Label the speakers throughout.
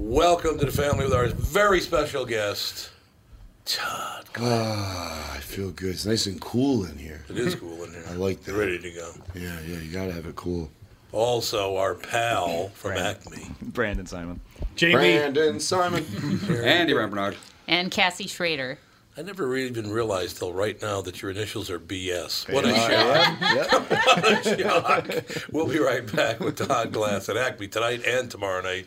Speaker 1: Welcome to the family with our very special guest, Todd.
Speaker 2: Ah, I feel good. It's nice and cool in here.
Speaker 1: It is cool in here.
Speaker 2: I like that.
Speaker 1: Ready to go.
Speaker 2: Yeah, yeah, you gotta have it cool.
Speaker 1: Also, our pal from Acme.
Speaker 3: Brandon Simon. Jamie.
Speaker 2: Brandon Simon.
Speaker 4: Andy Barnard.
Speaker 5: And Cassie Schrader.
Speaker 1: I never really even realized till right now that your initials are BS. What a
Speaker 2: Yeah,
Speaker 1: shock.
Speaker 2: yeah.
Speaker 1: What a shock. We'll be right back with Todd Glass at Acme tonight and tomorrow night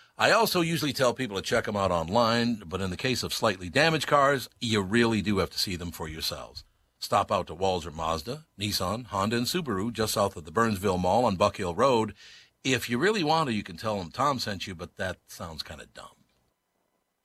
Speaker 1: I also usually tell people to check them out online, but in the case of slightly damaged cars, you really do have to see them for yourselves. Stop out to Walser Mazda, Nissan, Honda, and Subaru just south of the Burnsville Mall on Buck Hill Road. If you really want to, you can tell them Tom sent you, but that sounds kind of dumb.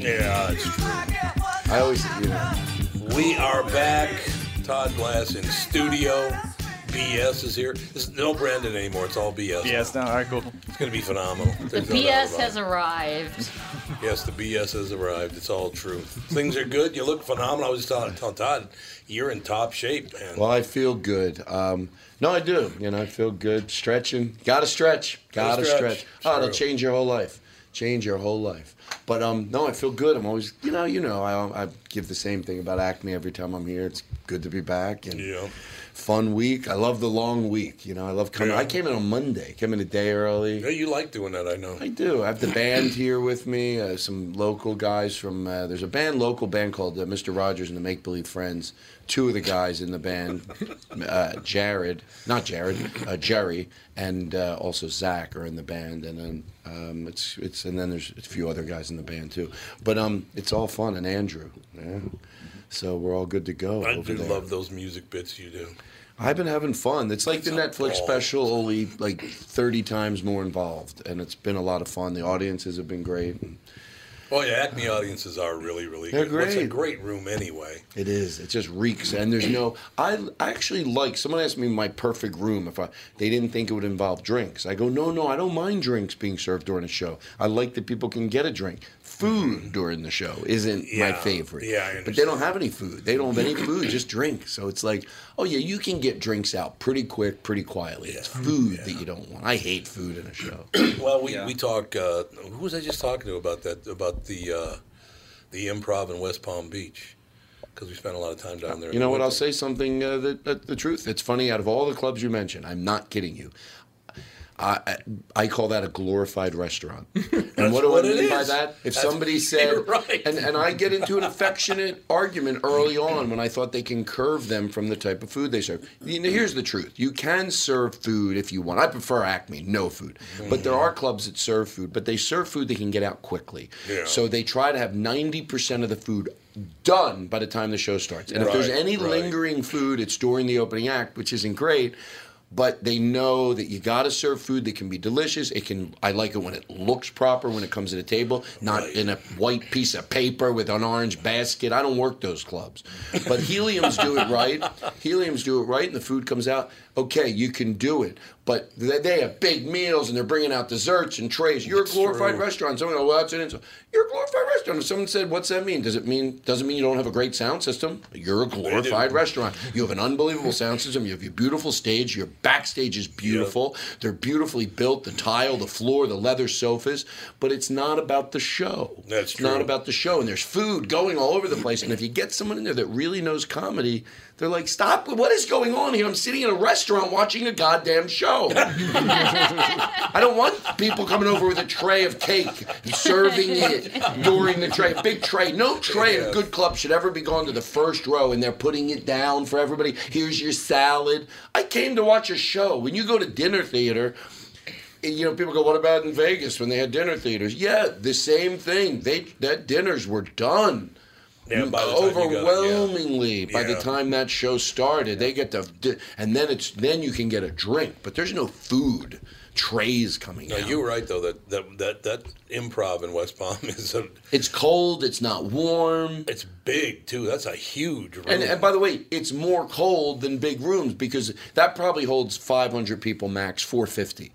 Speaker 1: Yeah, it's true.
Speaker 2: I always, you know.
Speaker 1: We are back. Todd Glass in studio. BS is here. This is no Brandon anymore. It's all BS.
Speaker 3: Yes, no, all right, cool.
Speaker 1: It's going to be phenomenal.
Speaker 5: The
Speaker 1: There's no
Speaker 5: BS
Speaker 1: about
Speaker 5: has arrived.
Speaker 1: Yes, the BS has arrived. It's all true. Things are good. You look phenomenal. I was just telling, telling Todd, you're in top shape, man.
Speaker 2: Well, I feel good. Um, no, I do. You know, I feel good. Stretching. Got to stretch. Got to
Speaker 1: stretch.
Speaker 2: stretch.
Speaker 1: It's
Speaker 2: Oh, it'll change your whole life. Change your whole life. But um, no, I feel good. I'm always, you know, you know, I, I give the same thing about Acme every time I'm here. It's good to be back and
Speaker 1: Yeah.
Speaker 2: Fun week. I love the long week. You know, I love coming.
Speaker 1: Yeah.
Speaker 2: I came in on Monday. Came in a day early.
Speaker 1: Yeah, you like doing that, I know.
Speaker 2: I do. I have the band here with me. Uh, some local guys from. Uh, there's a band, local band called uh, Mr. Rogers and the Make Believe Friends. Two of the guys in the band, uh, Jared, not Jared, uh, Jerry, and uh, also Zach are in the band. And then um, it's it's and then there's a few other guys in the band too. But um, it's all fun. And Andrew, yeah. So we're all good to go.
Speaker 1: I do
Speaker 2: there.
Speaker 1: love those music bits you do.
Speaker 2: I've been having fun. It's like the Netflix
Speaker 1: all-
Speaker 2: special, only like 30 times more involved, and it's been a lot of fun. The audiences have been great. And
Speaker 1: Oh yeah, Acme audiences are really, really
Speaker 2: They're
Speaker 1: good. Well, It's a
Speaker 2: great.
Speaker 1: great room anyway.
Speaker 2: It is. It just reeks, and there's no. I, I actually like. Someone asked me my perfect room if I. They didn't think it would involve drinks. I go, no, no, I don't mind drinks being served during a show. I like that people can get a drink. Food during the show isn't my favorite.
Speaker 1: Yeah, I
Speaker 2: but they don't have any food. They don't have any food. Just drink. So it's like, oh yeah, you can get drinks out pretty quick, pretty quietly. It's food that you don't want. I hate food in a show.
Speaker 1: Well, we,
Speaker 3: Yeah.
Speaker 1: we talk. Uh, who was I just talking to about that? About the uh, the improv in West Palm Beach because we spent a lot of time down there. in
Speaker 2: You
Speaker 1: the
Speaker 2: know what? I'll say something uh, that, that the truth. It's funny. Out of all the clubs you mentioned, I'm not kidding you. I, I call that a glorified restaurant. And what do
Speaker 1: what
Speaker 2: I mean by that? If
Speaker 1: That's-
Speaker 2: somebody said,
Speaker 1: right.
Speaker 2: and, and I get into an affectionate argument early on when I thought they can curve them from the type of food they serve. You know, here's the truth: you can serve food if you want. I prefer Acme, no food, but there mm. are clubs that serve food, but they serve food they can get out quickly.
Speaker 1: Yeah.
Speaker 2: So they try to have 90% of the food done by the time the show starts. And if there's any
Speaker 1: right.
Speaker 2: lingering food, it's during the opening act, which isn't great. But they know that you got to serve food that can be delicious. It can. I like it when it looks proper when it comes to the table, not
Speaker 1: Right.
Speaker 2: in a white piece of paper with an orange basket. I don't work those clubs. But Helium's do it right. Helium's do it right, and the food comes out. Okay, you can do it. But they, they have big meals and they're bringing out desserts and trays. You're a glorified
Speaker 1: true.
Speaker 2: restaurant. Someone goes, well, that's an insult. You're a glorified restaurant. If someone said, what's that mean? Does it mean doesn't mean you don't have a great sound system? You're a glorified restaurant. You have an unbelievable sound system. You have your beautiful stage. Your backstage is beautiful. They're beautifully built. The tile, the floor, the leather sofas. But it's not about the show.
Speaker 1: That's
Speaker 2: it's not about the show. And there's food going all over the place. And if you get someone in there that really knows comedy, they're like, stop. What is going on here? I'm sitting in a restaurant watching a goddamn show. I don't want people coming over with a tray of cake and serving it during the tray. Big tray. No tray in a good club should ever be gone to the first row and they're putting it down for everybody. Here's your salad. I came to watch a show. When you go to dinner theater, eh, you know, people go, "What about in Vegas when they had dinner theaters?" Yeah, the same thing. They that dinners were done.
Speaker 1: Yeah, by the time you got it, yeah.
Speaker 2: overwhelmingly by the time that show started they get the and then it's then you can get a drink but there's no food trays coming
Speaker 1: No,
Speaker 2: out.
Speaker 1: you're right though that that that, that improv in West Palm is a,
Speaker 2: it's cold it's not warm.
Speaker 1: It's big too. That's a huge room.
Speaker 2: and, and by the way it's more cold than big rooms because that probably holds 500 people max 450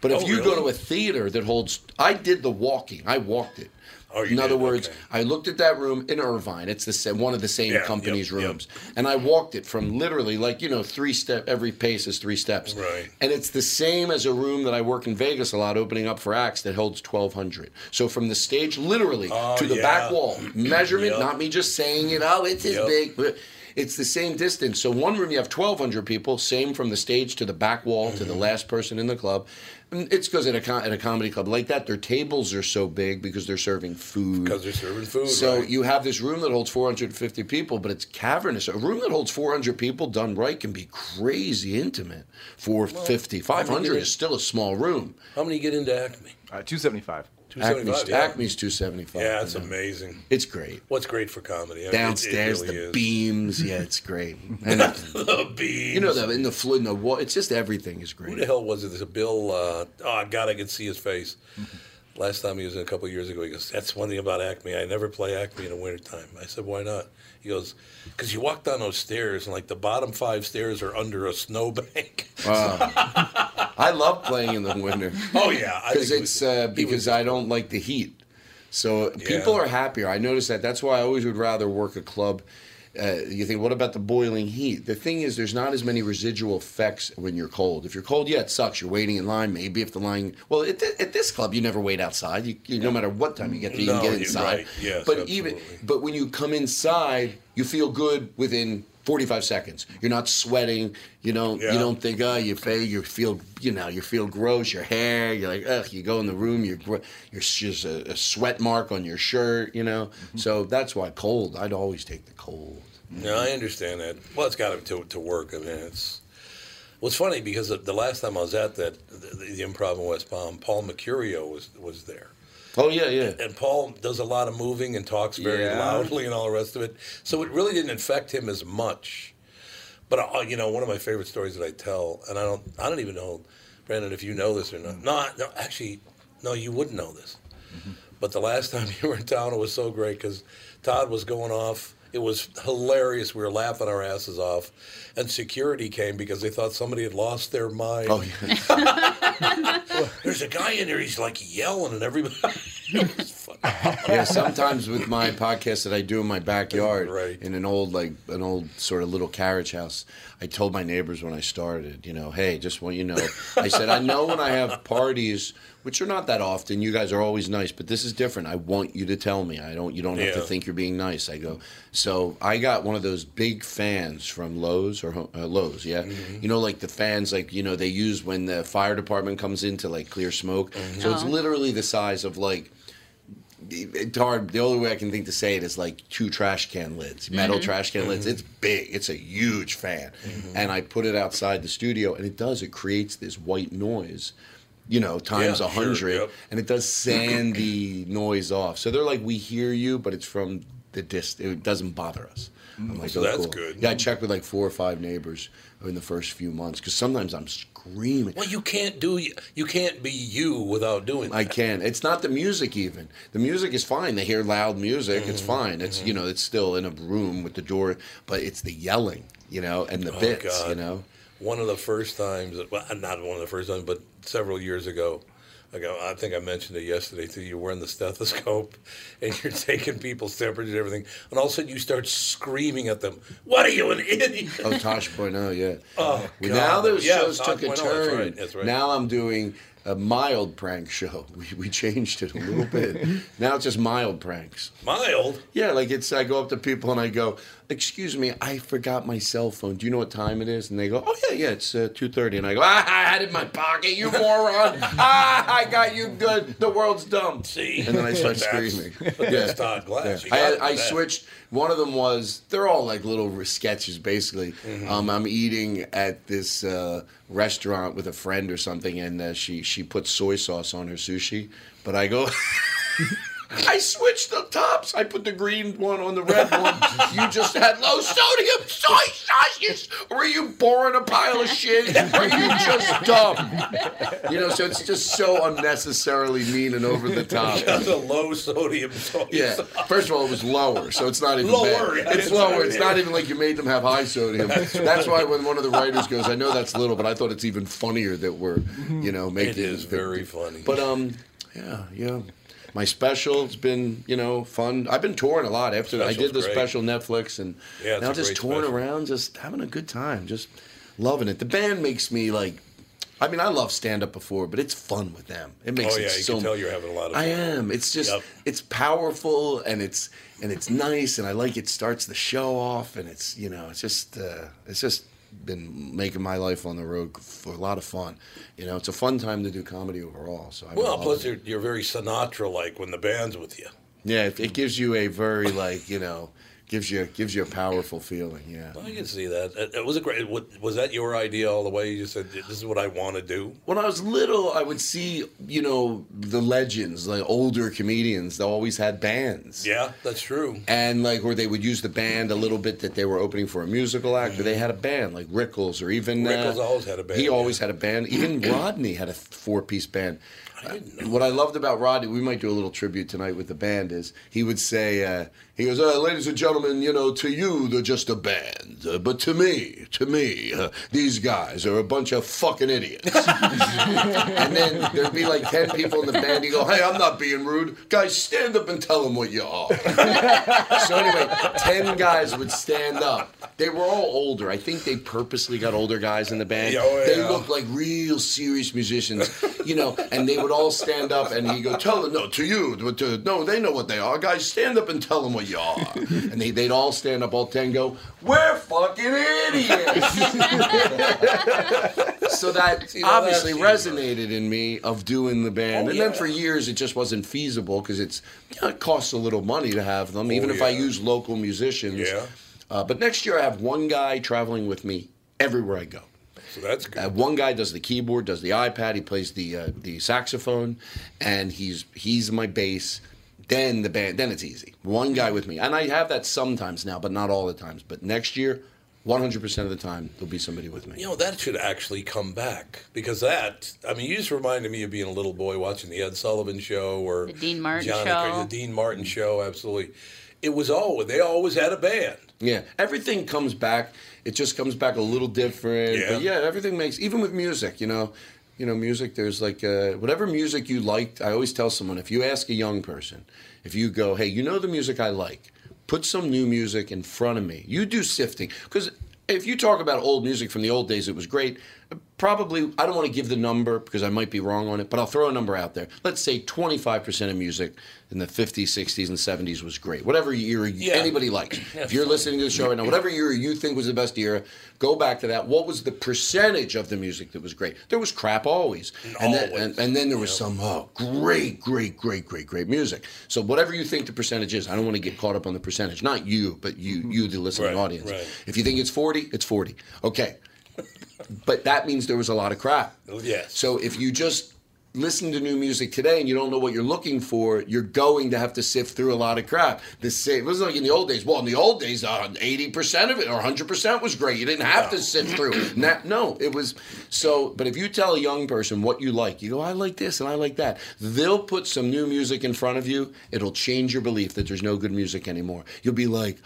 Speaker 2: but if
Speaker 1: Oh,
Speaker 2: you go to a theater that holds i did the walking. I walked it
Speaker 1: Oh,
Speaker 2: in other
Speaker 1: did?
Speaker 2: words,
Speaker 1: Okay.
Speaker 2: I looked at that room in Irvine. It's the same, one of the same
Speaker 1: Yeah,
Speaker 2: company's
Speaker 1: yep, yep.
Speaker 2: rooms, and I walked it from literally like you know three step. Every pace is three steps,
Speaker 1: Right.
Speaker 2: And it's the same as a room that I work in Vegas a lot, opening up for acts that holds twelve hundred. So from the stage, literally
Speaker 1: Oh,
Speaker 2: to the
Speaker 1: yeah.
Speaker 2: back wall, measurement,
Speaker 1: Yep.
Speaker 2: not me just saying it. Oh, it's as
Speaker 1: Yep.
Speaker 2: big. It's the same distance. So one room you have twelve hundred people, same from the stage to the back wall to the
Speaker 1: Mm-hmm.
Speaker 2: last person in the club. And it's because at a co- at a comedy club like that, their tables are so big because they're serving food.
Speaker 1: because they're serving food.
Speaker 2: So
Speaker 1: right?
Speaker 2: you have this room that holds 450 people, but it's cavernous. A room that holds 400 people done right can be crazy intimate. 450, 500 is still a small room.
Speaker 1: how many get into Acme?
Speaker 3: Uh, 275.
Speaker 2: Acme's.
Speaker 1: Yeah.
Speaker 2: Acme's 275.
Speaker 1: yeah,
Speaker 2: you know.
Speaker 1: amazing.
Speaker 2: It's great.
Speaker 1: What's great for comedy? I mean,
Speaker 2: Downstairs,
Speaker 1: it really
Speaker 2: the
Speaker 1: is.
Speaker 2: beams. Yeah, it's great. And
Speaker 1: the beams.
Speaker 2: you know, the, in the flu, in the wall, it's just everything is great.
Speaker 1: Who the hell was it? There's a Bill. Uh, oh God, I could see his face. Last time he was in a couple years ago, he goes, "That's one thing about Acme. I never play Acme in the wintertime." I said, "Why not?" He goes, "Because you walk down those stairs, and like the bottom five stairs are under a snowbank."
Speaker 2: I love playing in the winter.
Speaker 1: oh yeah, I
Speaker 2: because
Speaker 1: think
Speaker 2: it's uh, because I don't like the heat. So people are happier. I notice that. That's why I always would rather work a club. Uh, you think, what about the boiling heat? The thing is, there's not as many residual effects when you're cold. If you're cold, yeah, it sucks. You're waiting in line. Maybe if the line, well, at, thi- at this club, you never wait outside. You, you no matter what time you get there, you
Speaker 1: No,
Speaker 2: can get inside.
Speaker 1: right. Yes,
Speaker 2: but even, but when you come inside, you feel good within 45 seconds. You're not sweating. You don't.
Speaker 1: Yeah.
Speaker 2: You don't think, oh, you feel, you feel, you know, you feel gross. Your hair. You're like, ugh. You go in the room. You're, you're just a, a sweat mark on your shirt. You know. Mm-hmm. So that's why cold. I'd always take the cold.
Speaker 1: No, I understand that. Well, it's got to to work. I mean, it's. Well, it's funny because the- the last time I was at that the, the improv in West Palm, Paul Mecurio was was there.
Speaker 2: Oh yeah, yeah.
Speaker 1: and Paul does a lot of moving and talks very
Speaker 3: Yeah.
Speaker 1: loudly and all the rest of it. So it really didn't affect him as much. But uh, you know, one of my favorite stories that I tell, and I don't, I don't even know, Brandon, if you know this or not. No, no, actually, no, you wouldn't know this. But the last time you were in town, it was so great because Todd was going off. It was hilarious. We were laughing our asses off, and security came because they thought somebody had lost their mind.
Speaker 2: Oh
Speaker 1: There's a guy in there. He's like yelling, and everybody. It was fun.
Speaker 2: yeah, sometimes with my podcast that I do in my backyard,
Speaker 1: Right.
Speaker 2: in an old like an old sort of little carriage house, I told my neighbors when I started, you know, hey, just want you know, I said I know when I have parties, which are not that often, you guys are always nice, but this is different. I want you to tell me. I don't. You don't have to think you're being nice. I go. So I got one of those big fans from Lowe's or uh, Lowe's, yeah.
Speaker 1: Mm-hmm.
Speaker 2: You know, like the fans, like you know, they use when the fire department comes in to like clear smoke.
Speaker 1: Mm-hmm.
Speaker 2: So it's literally the size of like it's hard. The only way I can think to say it is like two trash can lids, mm-hmm. metal trash can lids. Mm-hmm. It's big. It's a huge fan, mm-hmm. and I put it outside the studio, and it does. It creates this white noise, you know, times a
Speaker 1: Yeah, sure,
Speaker 2: hundred,
Speaker 1: yep.
Speaker 2: and it does sand the noise off. So they're like, we hear you, but it's from the dist. It doesn't bother us. I'm mm, like,
Speaker 1: So
Speaker 2: oh,
Speaker 1: that's
Speaker 2: cool.
Speaker 1: good.
Speaker 2: Yeah, I checked with like four or five neighbors in the first few months because sometimes I'm screaming.
Speaker 1: Well, you can't do. You can't be you without doing. That.
Speaker 2: I can. It's not the music even. The music is fine. They hear loud music. It's
Speaker 1: Mm-hmm.
Speaker 2: fine. It's you know, it's still in a room with the door, but it's the yelling, you know, and the
Speaker 1: Oh,
Speaker 2: bits,
Speaker 1: God.
Speaker 2: you know.
Speaker 1: One of the first times, well, not one of the first times, but several years ago, I. I think I mentioned it yesterday too. You're wearing the stethoscope, and you're taking people's temperatures and everything, and all of a sudden you start screaming at them. What are you, an idiot?
Speaker 2: Oh, Tosh Bueno, yeah.
Speaker 1: Oh,
Speaker 2: Well,
Speaker 1: God.
Speaker 2: now those
Speaker 1: Yeah,
Speaker 2: shows took a
Speaker 1: Bueno, that's
Speaker 2: turn.
Speaker 1: right, that's right.
Speaker 2: Now I'm doing a mild prank show. We, we changed it a little bit. now it's just mild pranks.
Speaker 1: Mild.
Speaker 2: Yeah, like it's I go up to people and I go, "Excuse me, I forgot my cell phone. Do you know what time it is?" And they go, "Oh yeah, yeah, it's uh, 2.30. And I go, "Ah, I had it in my pocket, you moron! ah, I got you good. The world's dumb."
Speaker 1: See?
Speaker 2: And then I start screaming.
Speaker 1: Todd Glass. You
Speaker 2: I, had, I switched. One of them was they're all like little sketches, basically.
Speaker 1: Mm-hmm.
Speaker 2: Um, I'm eating at this uh, restaurant with a friend or something, and uh, she she put soy sauce on her sushi. But I go. I switched the tops. I put the green one on the red one. You just had low sodium soy sauces. Were you boring a pile of shit? Are you just dumb? You know, so it's just so unnecessarily mean and over the top.
Speaker 1: That's a low sodium soy
Speaker 2: Yeah.
Speaker 1: sauce.
Speaker 2: First of all, it was lower, so it's not even
Speaker 1: Lower,
Speaker 2: bad. It's
Speaker 1: it's
Speaker 2: lower. It's not even like you made them have high sodium. That's why when one of the writers goes, "I know that's little, but I thought it's even funnier that we're, you know, making
Speaker 1: It is very funny.
Speaker 2: But um, yeah, yeah. My special's been, you know, fun. I've been touring a lot after I did the
Speaker 1: great.
Speaker 2: special Netflix, and
Speaker 1: Yeah,
Speaker 2: now just touring
Speaker 1: special.
Speaker 2: around, just having a good time, just loving it. The band makes me like. I mean, I love stand up before, but it's fun with them. It makes
Speaker 1: Oh
Speaker 2: it
Speaker 1: yeah, you
Speaker 2: so
Speaker 1: can tell you're having a lot of fun.
Speaker 2: I am. It's just
Speaker 1: Yep.
Speaker 2: it's powerful and it's and it's nice and I like it starts the show off and it's you know it's just uh, it's just been making my life on the road for a lot of fun. You know, it's a fun time to do comedy overall. So I
Speaker 1: Well, plus you're, you're very Sinatra-like when the band's with you.
Speaker 2: yeah, it, it gives you a very like you know gives you gives you a powerful feeling. Yeah.
Speaker 1: I can see that. It, it was a great. Was that your idea all the way? You said this is what I want to do.
Speaker 2: When I was little, I would see, you know, the legends, like older comedians. They always had bands.
Speaker 1: Yeah, that's true.
Speaker 2: and like where they would use the band a little bit that they were opening for a musical act, or they had a band like Rickles, or even uh,
Speaker 1: Rickles always had a band,
Speaker 2: He always
Speaker 1: yeah.
Speaker 2: had a band. Even Rodney had a four-piece band.
Speaker 1: I didn't know
Speaker 2: What I loved about Rodney, we might do a little tribute tonight with the band, is he would say, uh, he goes, uh, "Ladies and gentlemen, you know, to you they're just a band, uh, but to me, to me, uh, these guys are a bunch of fucking idiots." and then there'd be like ten people in the band. You go, "Hey, I'm not being rude, guys. Stand up and tell them what you are." So anyway, ten guys would stand up. They were all older. I think they purposely got older guys in the band.
Speaker 1: Yeah, oh,
Speaker 2: they looked like real serious musicians, you know. And they would all stand up, and he go, "Tell them, no, to you, to, no, they know what they are, guys. Stand up and tell them what you are." And they, they'd all stand up, all ten, go, "We're fucking idiots." so that
Speaker 1: See, now
Speaker 2: obviously resonated in me of doing the band,
Speaker 1: Oh,
Speaker 2: and then for years it just wasn't feasible because it's you know, it costs a little money to have them, even if I
Speaker 1: Oh,
Speaker 2: use local musicians.
Speaker 1: Yeah.
Speaker 2: Uh, but next year I have one guy traveling with me everywhere I go.
Speaker 1: So that's good.
Speaker 2: Uh, one guy does the keyboard, does the iPad, he plays the uh, the saxophone, and he's he's my bass. Then the band, then it's easy. One guy with me, and I have that sometimes now, but not all the times. But next year, 100% of the time, there'll be somebody with me.
Speaker 1: You know, that should actually come back because that, I mean, you just reminded me of being a little boy watching the Ed Sullivan show or
Speaker 5: The Dean Martin
Speaker 1: Johnny-
Speaker 5: show.
Speaker 1: The Dean Martin show, absolutely. It was always, they always had a band.
Speaker 2: Yeah, everything comes back. It just comes back a little different.
Speaker 1: Yeah.
Speaker 2: But yeah, everything makes even with music. You know, you know, music. There's like whatever music you liked. I always tell someone if you ask a young person, if you go, hey, you know the music I like, put some new music in front of me. You do sifting because if you talk about old music from the old days, it was great. Probably, I don't want to give the number because I might be wrong on it, but I'll throw a number out there. Let's say 25% of music in the 50s, 60s, and 70s was great. Whatever year
Speaker 1: Yeah.
Speaker 2: anybody likes. if you're listening to the show right now, whatever year you think was the best era, go back to that. What was the percentage of the music that was great? There was crap always. And then,
Speaker 1: Always.
Speaker 2: and, and then there was some oh, great, great, great, great, great music. So whatever you think the percentage is, I don't want to get caught up on the percentage. Not you, but you, mm-hmm. you the listening
Speaker 1: Right,
Speaker 2: audience.
Speaker 1: right.
Speaker 2: If you think it's 40, it's 40. Okay. But that means there was a lot of crap.
Speaker 1: Yes.
Speaker 2: So if you just listen to new music today and you don't know what you're looking for, you're going to have to sift through a lot of crap. The same, it wasn't like in the old days. Well, in the old days, uh, 80% of it or 100% was great. You didn't have to sift through. Na- no, it was so. But if you tell a young person what you like, you go, I like this and I like that. They'll put some new music in front of you. It'll change your belief that there's no good music anymore. You'll be like,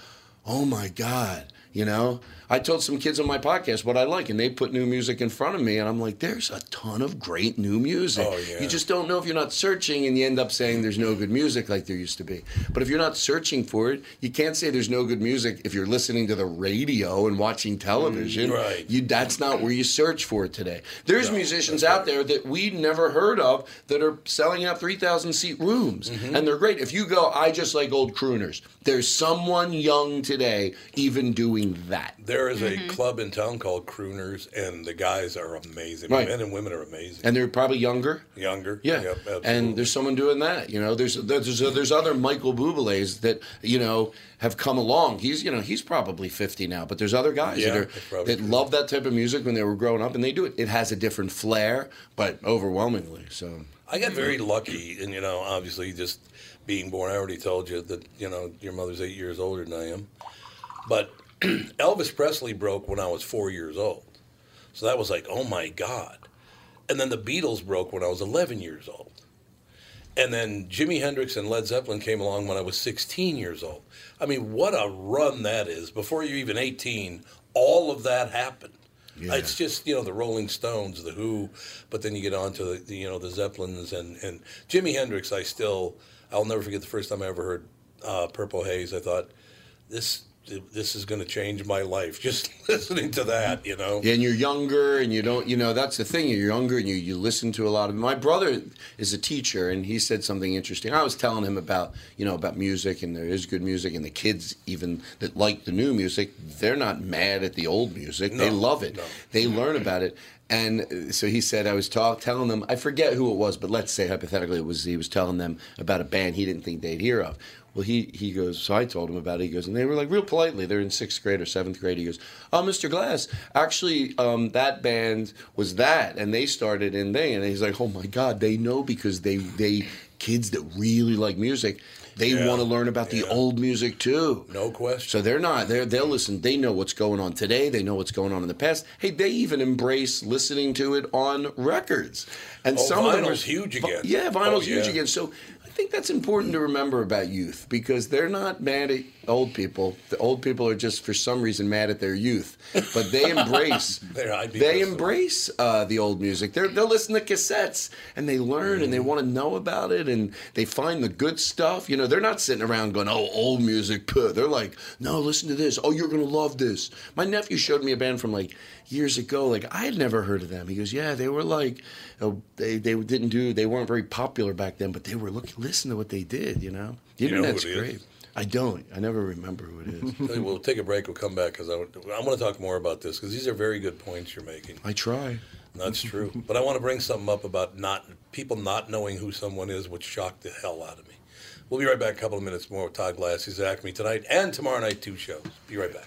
Speaker 2: oh my God. You know, I told some kids on my podcast what I like, and they put new music in front of me, and I'm like, "There's a ton of great new music.
Speaker 1: Oh, yeah.
Speaker 2: You just don't know if you're not searching, and you end up saying there's no good music like there used to be. But if you're not searching for it, you can't say there's no good music if you're listening to the radio and watching television.
Speaker 1: Mm, right.
Speaker 2: You that's not where you search for it today. There's musicians out there that we never heard of that are selling out 3,000 seat rooms,
Speaker 1: Mm-hmm.
Speaker 2: and they're great. If you go, I just like old crooners. There's someone young today even doing that.
Speaker 1: There is a mm-hmm. club in town called Crooners, and the guys are amazing.
Speaker 2: Right.
Speaker 1: Men and women are amazing.
Speaker 2: And they're probably younger.
Speaker 1: Younger.
Speaker 2: Yeah,
Speaker 1: Yep,
Speaker 2: and there's someone doing that. You know, there's there's there's other Michael Bublé's that you know have come along. He's you know he's probably 50 now, but there's other guys
Speaker 1: Yeah,
Speaker 2: that are that
Speaker 1: true.
Speaker 2: love that type of music when they were growing up, and they do it. It has a different flair, but overwhelmingly so.
Speaker 1: I got very lucky, and you know, obviously, just being born. I already told you that you know your mother's eight years older than I am, but Elvis Presley broke when I was four years old, so that was like, oh my god. And then the Beatles broke when I was 11 years old, and then Jimi Hendrix and Led Zeppelin came along when I was 16 years old. I mean, what a run that is! Before you're even 18, all of that happened.
Speaker 2: Yeah.
Speaker 1: It's just you know the Rolling Stones, the Who, but then you get on to the, you know the Zeppelins and and Jimi Hendrix. I still I'll never forget the first time I ever heard uh, Purple Haze. I thought this this is going to change my life just listening to that. You know.
Speaker 2: and you're younger and you don't you know that's the thing you're younger and you, you listen to a lot of my brother is a teacher and he said something interesting i was telling him about you know about music and there is good music and the kids even that like the new music they're not mad at the old music they love it
Speaker 1: no.
Speaker 2: they learn about it and uh, so he said i was talk, telling them i forget who it was but let's say hypothetically it was he was telling them about a band he didn't think they'd hear of well, he, he goes, so I told him about it. He goes, and they were like real politely. They're in sixth grade or seventh grade. He goes, oh, Mr. Glass, actually, um, that band was that, and they started in they. And he's like, oh my God, they know because they they kids that really like music, they
Speaker 1: Yeah,
Speaker 2: want to learn about the old music too.
Speaker 1: No question.
Speaker 2: So they're not. They're they'll listen. They know what's going on today. They know what's going on in the past. Hey, they even embrace listening to it on records. And
Speaker 1: Oh,
Speaker 2: some of them are
Speaker 1: huge again.
Speaker 2: Yeah, vinyl's
Speaker 1: Oh,
Speaker 2: huge again. So I think that's important to remember about youth because they're not mad at old people. The old people are just for some reason mad at their youth, but they embrace.
Speaker 1: There, I'd be
Speaker 2: they embrace uh, the old music. They're, they'll listen to cassettes and they learn and they want to know about it and they find the good stuff. You know, they're not sitting around going, "Oh, old music." Puh. They're like, "No, listen to this. Oh, you're gonna love this." My nephew showed me a band from like years ago. Like I had never heard of them. He goes, "Yeah, they were like, oh, they they didn't do. They weren't very popular back then, but they were looking. Listen to what they did. You know, the
Speaker 1: You know
Speaker 2: internet's
Speaker 1: is?
Speaker 2: great." I don't. I never remember who it is.
Speaker 1: We'll take a break. We'll come back because I, want- I want to talk more about this because these are very good points you're making.
Speaker 2: I try.
Speaker 1: That's true. but I want to bring something up about not people not knowing who someone is, which shocked the hell out of me. We'll be right back. A couple of minutes more with Todd Glass. He's at Acme tonight and tomorrow night. Two shows. Be right back.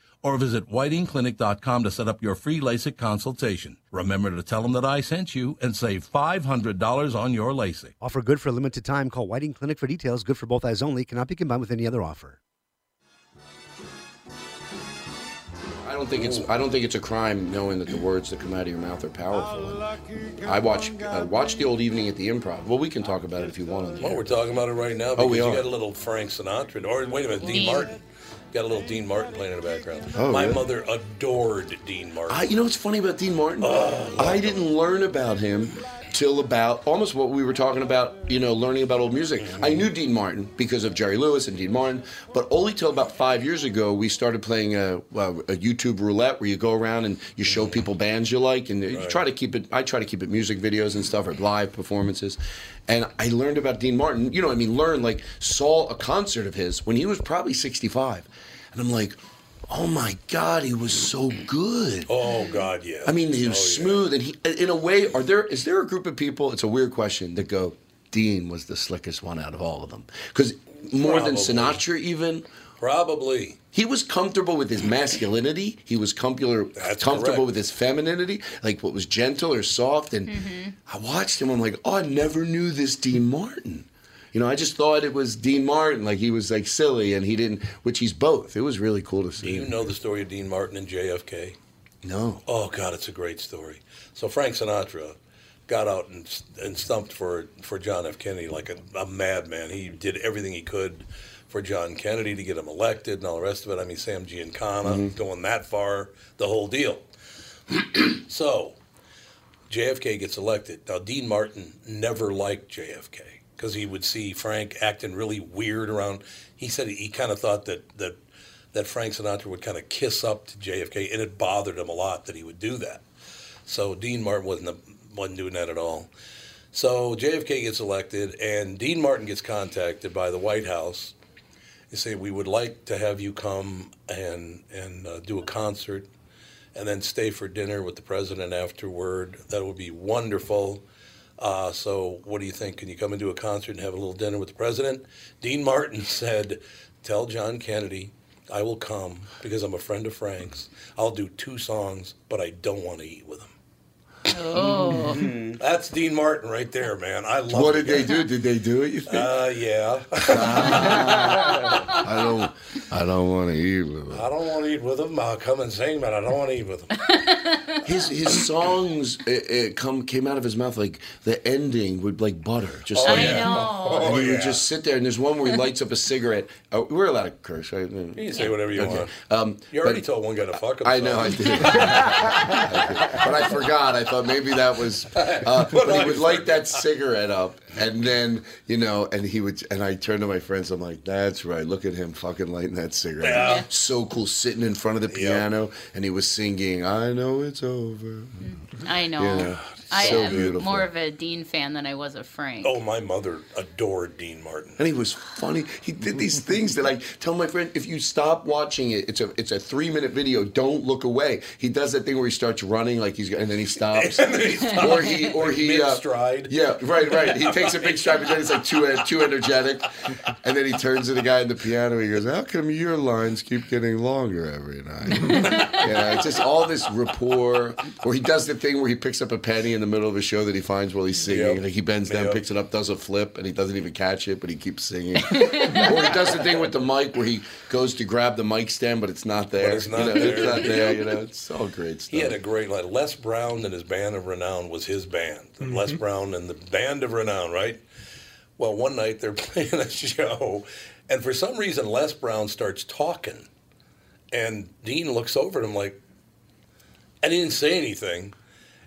Speaker 1: or visit whitingclinic.com to set up your free LASIK consultation. Remember to tell them that I sent you and save $500 on your LASIK.
Speaker 4: Offer good for a limited time. Call Whiting Clinic for details. Good for both eyes only. Cannot be combined with any other offer.
Speaker 2: I don't think it's I don't think it's a crime knowing that the words that come out of your mouth are powerful. I watch uh, watch the old evening at the Improv. Well, we can talk about it if you want on the
Speaker 1: Well,
Speaker 2: air.
Speaker 1: we're talking about it right now
Speaker 2: Oh,
Speaker 1: because
Speaker 2: we
Speaker 1: you
Speaker 2: are.
Speaker 1: got a little Frank Sinatra, or wait a minute, Dean
Speaker 5: Dean.
Speaker 1: Martin. Got a little Dean Martin playing in the background.
Speaker 2: Oh,
Speaker 1: My
Speaker 2: really?
Speaker 1: mother adored Dean Martin.
Speaker 2: I, you know what's funny about Dean Martin? Oh, I didn't learn about him till about almost what we were talking about, you know, learning about old music. I knew Dean Martin because of Jerry Lewis and Dean Martin, but only till about five years ago we started playing a, a, a YouTube roulette where you go around and you show people bands you like, and you try to keep it. I try to keep it music videos and stuff or live performances. And I learned about Dean Martin. You know, I mean, learned like saw a concert of his when he was probably 65, and I'm like. Oh my God, he was so good.
Speaker 1: oh God, yeah.
Speaker 2: I mean, he was
Speaker 1: Oh, yeah.
Speaker 2: smooth, and he, in a way, are there is there a group of people? It's a weird question that go, Dean was the slickest one out of all of them, because more than Sinatra, even
Speaker 1: Probably.
Speaker 2: he was comfortable with his masculinity. He was comfortable
Speaker 1: That's
Speaker 2: comfortable
Speaker 1: correct.
Speaker 2: with his femininity, like what was gentle or soft. And mm-hmm. I watched him. I'm like, oh, I never knew this Dean Martin. You know, I just thought it was Dean Martin, like he was like silly, and he didn't, which he's both. It was really cool to see.
Speaker 1: Do
Speaker 2: you
Speaker 1: know the story of Dean Martin and JFK?
Speaker 2: No.
Speaker 1: Oh God, it's a great story. So Frank Sinatra got out and, and stumped for for John F. Kennedy like a, a madman. He did everything he could for John Kennedy to get him elected and all the rest of it. I mean, Sam Giancana mm-hmm. going that far, the whole deal. so JFK gets elected. Now Dean Martin never liked JFK because he would see Frank acting really weird around. He said he kind of thought that that that Frank Sinatra would kind of kiss up to JFK, and it bothered him a lot that he would do that. So Dean Martin wasn't wasn't doing that at all. So JFK gets elected, and Dean Martin gets contacted by the White House. They say we would like to have you come and and uh, do a concert, and then stay for dinner with the president afterward. That would be wonderful. Uh, so what do you think? Can you come do a concert and have a little dinner with the president? Dean Martin said, "Tell John Kennedy." I will come because I'm a friend of Frank's. I'll do two songs, but I don't want to eat with him.
Speaker 5: Oh.
Speaker 1: That's Dean Martin right there, man. I love
Speaker 2: What
Speaker 1: the
Speaker 2: did they do? Did they do it? You think?
Speaker 1: Uh, yeah.
Speaker 2: I don't. I don't want to eat with him.
Speaker 1: I don't want to eat with him. I'll come and sing, but I don't want to eat with him.
Speaker 2: His his songs it, it come came out of his mouth like the ending would like butter, just
Speaker 1: Oh,
Speaker 2: like
Speaker 5: I know.
Speaker 2: and he
Speaker 1: yeah.
Speaker 2: would just sit there. And there's one where he lights up a cigarette. Oh, we're allowed to curse, right?
Speaker 1: You can say whatever you
Speaker 2: Okay.
Speaker 1: want.
Speaker 2: Um,
Speaker 1: You already
Speaker 2: but-
Speaker 1: told one guy to fuck himself.
Speaker 2: I know I did. I did. but I forgot. I thought maybe that was. Uh, but he
Speaker 1: I
Speaker 2: would light that cigarette up, and then you know, and he would, and I turned to my friends. I'm like, "That's right. Look at him fucking lighting that cigarette.
Speaker 1: Yeah.
Speaker 2: So cool, sitting in front of the piano, and he was singing, "I know it's over."
Speaker 5: I know.
Speaker 2: You know,
Speaker 5: I
Speaker 2: So
Speaker 5: am
Speaker 2: beautiful.
Speaker 5: more of a Dean fan than I was a Frank.
Speaker 1: Oh, my mother adored Dean Martin.
Speaker 2: And he was funny. He did these things that I tell my friend, if you stop watching it, it's a it's a three minute video. Don't look away. He does that thing where he starts running like he's and then he stops,
Speaker 1: And then he stops.
Speaker 2: or he or he uh,
Speaker 1: Mid-stride.
Speaker 2: yeah, right, right. He takes a big stride, but then it's like too uh, too energetic, and then he turns to the guy in the piano. And he goes, "How come your lines keep getting longer every night?" yeah, it's just all this rapport. Or he does the thing where he picks up a penny in the middle of a show that he finds while he's singing.
Speaker 1: Yep.
Speaker 2: Like he bends down,
Speaker 1: Yep.
Speaker 2: picks it up, does a flip, and he doesn't even catch it, but he keeps singing. or he does the thing with the mic where he goes to grab the mic stand, but it's not there.
Speaker 1: But it's not
Speaker 2: you know,
Speaker 1: there.
Speaker 2: It's not there. You know, it's all great stuff.
Speaker 1: He had a great line. Les Brown and his band of renown was his band. Mm-hmm. Les Brown and the band of renown, right? Well, one night they're playing a show, and for some reason Les Brown starts talking, and Dean looks over at him like, and he didn't say anything,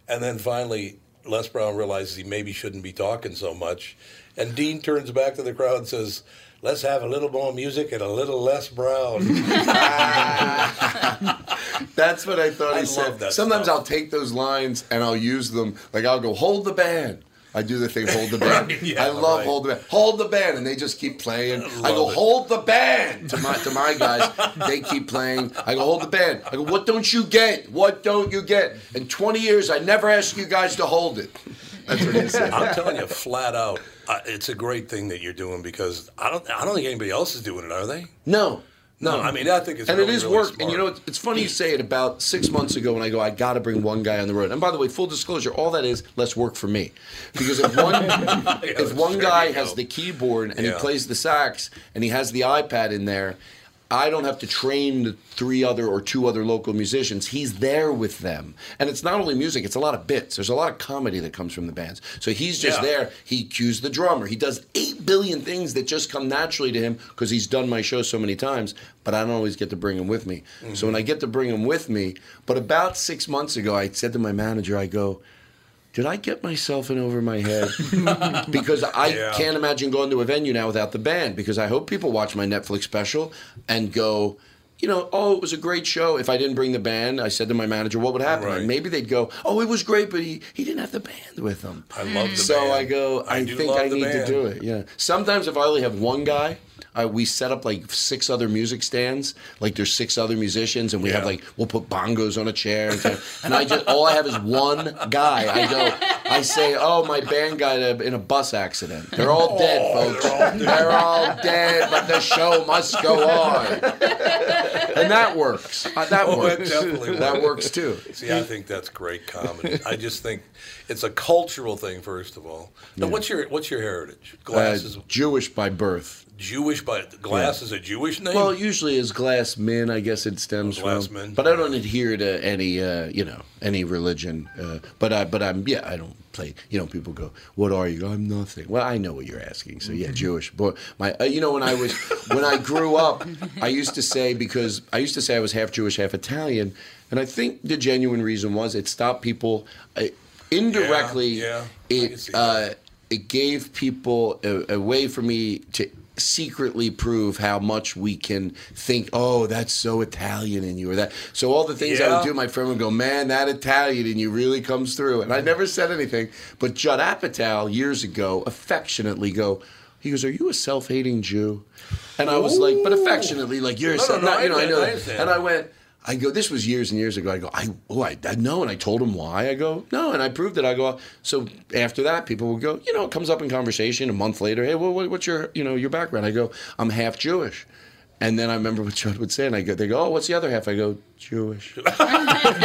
Speaker 1: and then finally Les Brown realizes he maybe shouldn't be talking so much, and Dean turns back to the crowd and says. Let's have a little more music and a little less brown.
Speaker 2: That's what I thought he
Speaker 1: I
Speaker 2: said.
Speaker 1: that
Speaker 2: Sometimes
Speaker 1: stuff.
Speaker 2: I'll take those lines and I'll use them. Like I'll go, hold the band. I do the thing, hold the band.
Speaker 1: Right, yeah,
Speaker 2: I love
Speaker 1: right.
Speaker 2: hold the band. Hold the band, and they just keep playing. I, go,
Speaker 1: it.
Speaker 2: hold the band to my to my guys. they keep playing. I go, hold the band. I go, what don't you get? What don't you get? In 20 years, I never asked you guys to hold it. That's what he said.
Speaker 1: I'm telling you, flat out, uh, it's a great thing that you're doing because I don't, I don't think anybody else is doing it, are they?
Speaker 2: No.
Speaker 1: No, I mean I think it's
Speaker 2: and
Speaker 1: really,
Speaker 2: it is
Speaker 1: really
Speaker 2: work.
Speaker 1: smart.
Speaker 2: And you know, it's, it's funny you say it. About six months ago, when I go, I got to bring one guy on the road. And by the way, full disclosure, all that is less work for me, because if one if one guy has the keyboard and he plays the sax and he has the iPad in there. I don't have to train the three other or two other local musicians. He's there with them. And it's not only music, it's a lot of bits. There's a lot of comedy that comes from the bands. So he's just
Speaker 1: Yeah.
Speaker 2: there. He cues the drummer. He does 8 billion things that just come naturally to him because he's done my show so many times, but I don't always get to bring him with me. So when mm-hmm. I get to bring him with me, but about six months ago, I said to my manager, I go, did I get myself in over my head? because I
Speaker 1: Yeah.
Speaker 2: can't imagine going to a venue now without the band. Because I hope people watch my Netflix special and go, you know, oh, it was a great show. If I didn't bring the band, I said to my manager, what would happen?
Speaker 1: Right.
Speaker 2: And maybe they'd go, oh, it was great, but he, he didn't have the band with him.
Speaker 1: I love the
Speaker 2: So
Speaker 1: band.
Speaker 2: So I go, I,
Speaker 1: do
Speaker 2: think I
Speaker 1: the
Speaker 2: need to do it. Yeah. Sometimes if I only have one guy, uh, we set up like six other music stands. Like there's six other musicians, and we have like we'll put bongos on a chair, and, stuff. and I just all I have is one guy. I go, I say, oh, my band got in a bus accident. They're all dead, folks. They're all dead, but the show must go on, and that works. Uh, that
Speaker 1: Oh,
Speaker 2: works.
Speaker 1: definitely
Speaker 2: that
Speaker 1: works.
Speaker 2: too.
Speaker 1: See, I think that's great comedy. I just think it's a cultural thing, first of all. Now, what's your what's your heritage? Glasses.
Speaker 2: Uh, Jewish by birth.
Speaker 1: Jewish, but Glass is a Jewish name.
Speaker 2: Well, usually is glass men. I guess it stems
Speaker 1: Glass
Speaker 2: from.
Speaker 1: min.
Speaker 2: But I don't adhere to any, uh, you know, any religion. Uh, but I, but I'm, yeah, I don't play. You know, people go, "What are you?" I'm nothing. Well, I know what you're asking. So yeah, Jewish. But my, uh, you know, when I was, when I grew up, I used to say because I used to say I was half Jewish, half Italian, and I think the genuine reason was it stopped people. Uh, indirectly,
Speaker 1: Yeah, yeah,
Speaker 2: it uh, it gave people a, a way for me to secretly prove how much we can think, oh, that's so Italian in you, or that. So all the things I would do, my friend would go, man, that Italian in you really comes through. And I never said anything, but Judd Apatow years ago affectionately go. He goes, "Are you a self-hating Jew?" And I was like, but affectionately, like you're, a
Speaker 1: No, no,
Speaker 2: self-
Speaker 1: no,
Speaker 2: not- you know,
Speaker 1: I
Speaker 2: I know.
Speaker 1: understand, I
Speaker 2: that. And I went, I go, this was years and years ago. I go, I, oh, I, I know. And I told him why. I go, no. And I proved it. I go, so after that, people would go, you know, it comes up in conversation a month later. Hey, well, what, what's your, you know, your background? I go, I'm half Jewish. And then I remember what Judd would say. And I go, they go, oh, what's the other half? I go, Jewish. I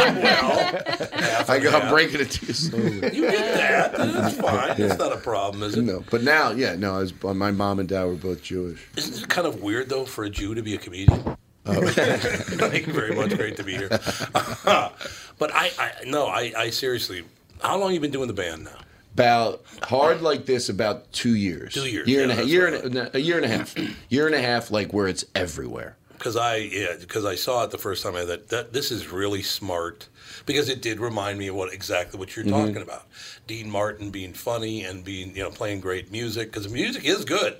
Speaker 2: go, I'm breaking it to you slowly.
Speaker 1: you get that. That's fine. It's not a problem, is it?
Speaker 2: No, but now, yeah, no, I was, my mom and dad were both Jewish.
Speaker 1: Isn't it kind of weird though for a Jew to be a comedian?
Speaker 2: Oh.
Speaker 1: Thank you very much. Great to be here. but I, I no, I, I seriously. How long you been doing the band now?
Speaker 2: About hard like this, about two years.
Speaker 1: Two years,
Speaker 2: Year
Speaker 1: yeah,
Speaker 2: and a half. Year
Speaker 1: right.
Speaker 2: and a, a year and a half. year and a half, like where it's everywhere.
Speaker 1: Because I yeah, because I saw it the first time. I thought that this is really smart. Because it did remind me of what exactly what you're
Speaker 2: Mm-hmm.
Speaker 1: talking about. Dean Martin being funny and being you know playing great music because music is good.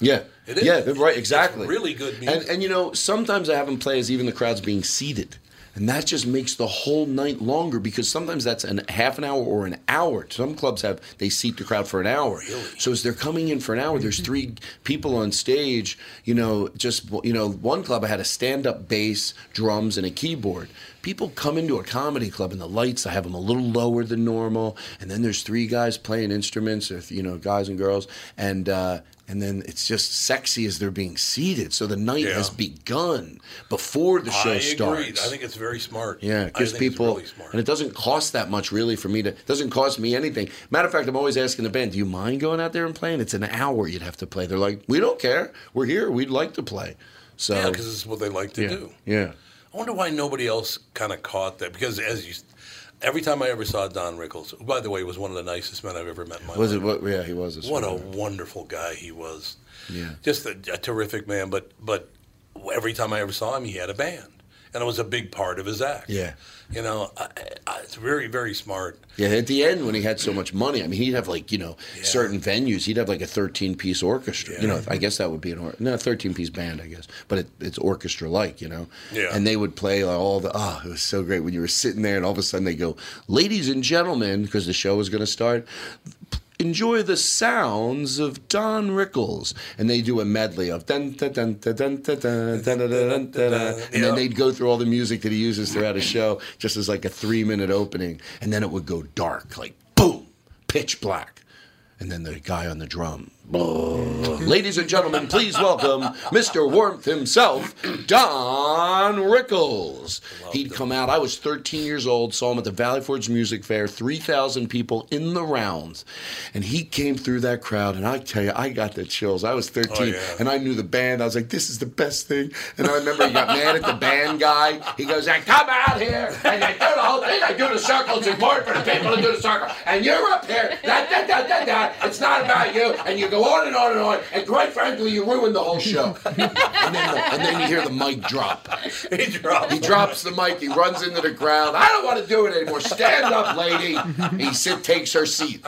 Speaker 2: Yeah.
Speaker 1: It is.
Speaker 2: Yeah, right,
Speaker 1: It's
Speaker 2: exactly.
Speaker 1: really good music.
Speaker 2: And, and you know, sometimes I have them play as even the crowd's being seated. And that just makes the whole night longer because sometimes that's an half an hour or an hour. Some clubs have they seat the crowd for an hour. So as they're coming in for an hour, there's three people on stage. You know, just you know, one club I had a stand-up bass, drums, and a keyboard. People come into a comedy club and the lights I have them a little lower than normal, and then there's three guys playing instruments, or you know, guys and girls, and uh, and then it's just sexy as they're being seated. So the night
Speaker 1: Yeah.
Speaker 2: has begun before the show
Speaker 1: I
Speaker 2: starts.
Speaker 1: agreed. I think it's very smart.
Speaker 2: Yeah, it gives people,
Speaker 1: really smart.
Speaker 2: and it doesn't cost that much really for me to. It doesn't cost me anything. Matter of fact, I'm always asking the band, "Do you mind going out there and playing?" It's an hour you'd have to play. They're like, "We don't care. We're here. We'd like to play." So
Speaker 1: yeah, because it's what they like to
Speaker 2: yeah,
Speaker 1: do.
Speaker 2: yeah.
Speaker 1: I wonder why nobody else kind of caught that. Because as you, every time I ever saw Don Rickles, who, by the way, was one of the nicest men I've ever met in my
Speaker 2: Was
Speaker 1: life.
Speaker 2: it? What? Yeah, he was. A
Speaker 1: What a wonderful guy he was.
Speaker 2: Yeah.
Speaker 1: Just a, a terrific man. But but every time I ever saw him, he had a band, and it was a big part of his act.
Speaker 2: Yeah.
Speaker 1: You know, I, I, it's very very smart.
Speaker 2: Yeah, at the end when he had so much money, I mean, he'd have like you know certain venues. He'd have like a thirteen piece orchestra. You know, I guess that would be an or- no thirteen piece band, I guess, but it, it's orchestra like, you know.
Speaker 1: Yeah.
Speaker 2: And they would play like, all the oh, it was so great when you were sitting there, and all of a sudden they go, "Ladies and gentlemen," because the show was going to start. Enjoy the sounds of Don Rickles, and they do a medley of dun dun dun dun dun dun dun dun dun dun dun, and then they'd go through all the music that he uses throughout his show, just as like a three minute opening, and then it would go dark, like boom, pitch black, and then the guy on the drum. Ladies and gentlemen, please welcome Mr. Warmth himself, Don Rickles. He'd come out. I was 13 years old, saw him at the Valley Forge Music Fair, 3,000 people in the rounds. And he came through that crowd, and I tell you, I got the chills. I was 13,
Speaker 1: Oh, yeah.
Speaker 2: and I knew the band. I was like, this is the best thing. And I remember he got mad at the band guy. He goes, I come out here, and I do the whole thing. I do the circle. It's important for the people to do the circle. And you're up here. Da, da, da, da, da. It's not about you. And you go on and on and on. And quite frankly, you ruined the whole show. and, then the, and then you hear the mic drop.
Speaker 1: He dropped.
Speaker 2: He drops the mic. He runs into the crowd. I don't want to do it anymore. Stand up, lady. He sit, takes her seat.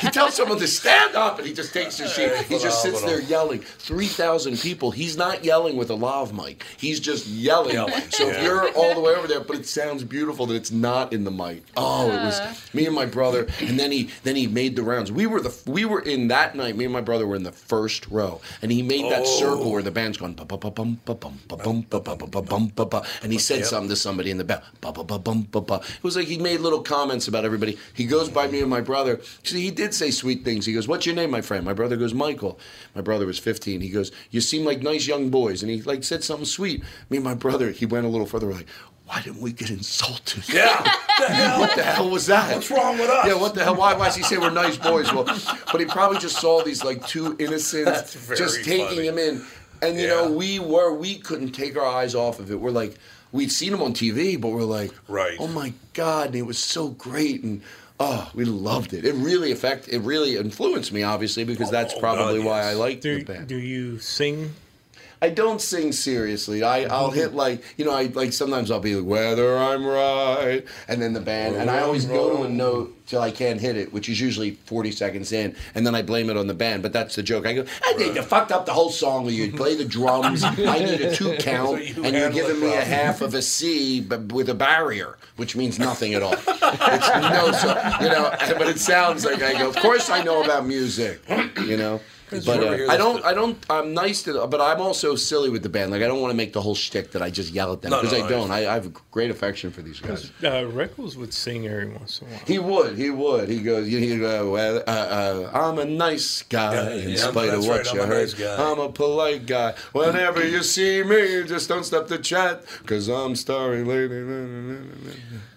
Speaker 2: He tells someone to stand up, and he just takes her seat. He just sits there yelling. Three thousand people. He's not yelling with a lav mic. He's just yelling.
Speaker 1: Yelling,
Speaker 2: So if you're all the way over there, but it sounds beautiful that it's not in the mic. Oh, it was me and my brother, and then he then he made the rounds. We were the we were in that night. Me and my brother were in the first row, and he made that oh. circle where the band's going bum bum bum ba ba ba ba bum ba ba, and he said something to somebody in the back ba ba ba bum ba ba. It was like he made little comments about everybody. He goes by me and my brother. See, he did say sweet things. He goes, "What's your name, my friend?" My brother goes, "Michael." My brother was 15. He goes, "You seem like nice young boys," and he like said something sweet. Me and my brother, he went a little further. We're like, why didn't we get insulted?
Speaker 1: Yeah.
Speaker 2: what the hell was that?
Speaker 1: What's wrong with us?
Speaker 2: Yeah, what the hell? Why, why does he say we're nice boys? Well, but he probably just saw these like two innocents just taking
Speaker 1: funny.
Speaker 2: him in, and you
Speaker 1: Yeah.
Speaker 2: know we were we couldn't take our eyes off of it. We're like we'd seen him on TV, but we're like,
Speaker 1: Right.
Speaker 2: Oh my god, and it was so great and. Oh, we loved it. It really affect. It really influenced me, obviously, because that's
Speaker 1: Oh,
Speaker 2: probably
Speaker 1: God,
Speaker 2: why. I like
Speaker 6: Do,
Speaker 2: the band.
Speaker 6: do you sing?
Speaker 2: I don't sing seriously. I I'll hit like you know I like sometimes I'll be like whether I'm right, and then the band, and I always go to a note till I can't hit it, which is usually 40 seconds in, and then I blame it on the band. But that's the joke. I go, I think you fucked up the whole song. Where you play the drums, I need a two count,
Speaker 1: So you
Speaker 2: and you're giving me a half of a C, but with a barrier, which means nothing at all. It's no, so you know, but it sounds like I go. Of course, I know about music, you know. But uh, I don't. I don't. I'm nice to, but I'm also silly with the band. Like I don't want to make the whole shtick that I just yell at them because
Speaker 1: no,
Speaker 2: I
Speaker 1: I
Speaker 2: don't. I, I have great affection for these guys.
Speaker 6: Uh, Rickles would sing every once in a while.
Speaker 2: He would. He would. He goes. He go. Well, uh, uh, I'm a nice guy
Speaker 1: Yeah,
Speaker 2: in
Speaker 1: yeah,
Speaker 2: spite of what
Speaker 1: right,
Speaker 2: you
Speaker 1: I'm a
Speaker 2: heard.
Speaker 1: nice guy.
Speaker 2: I'm a polite guy. Whenever you see me, just don't stop the chat because I'm starring lady.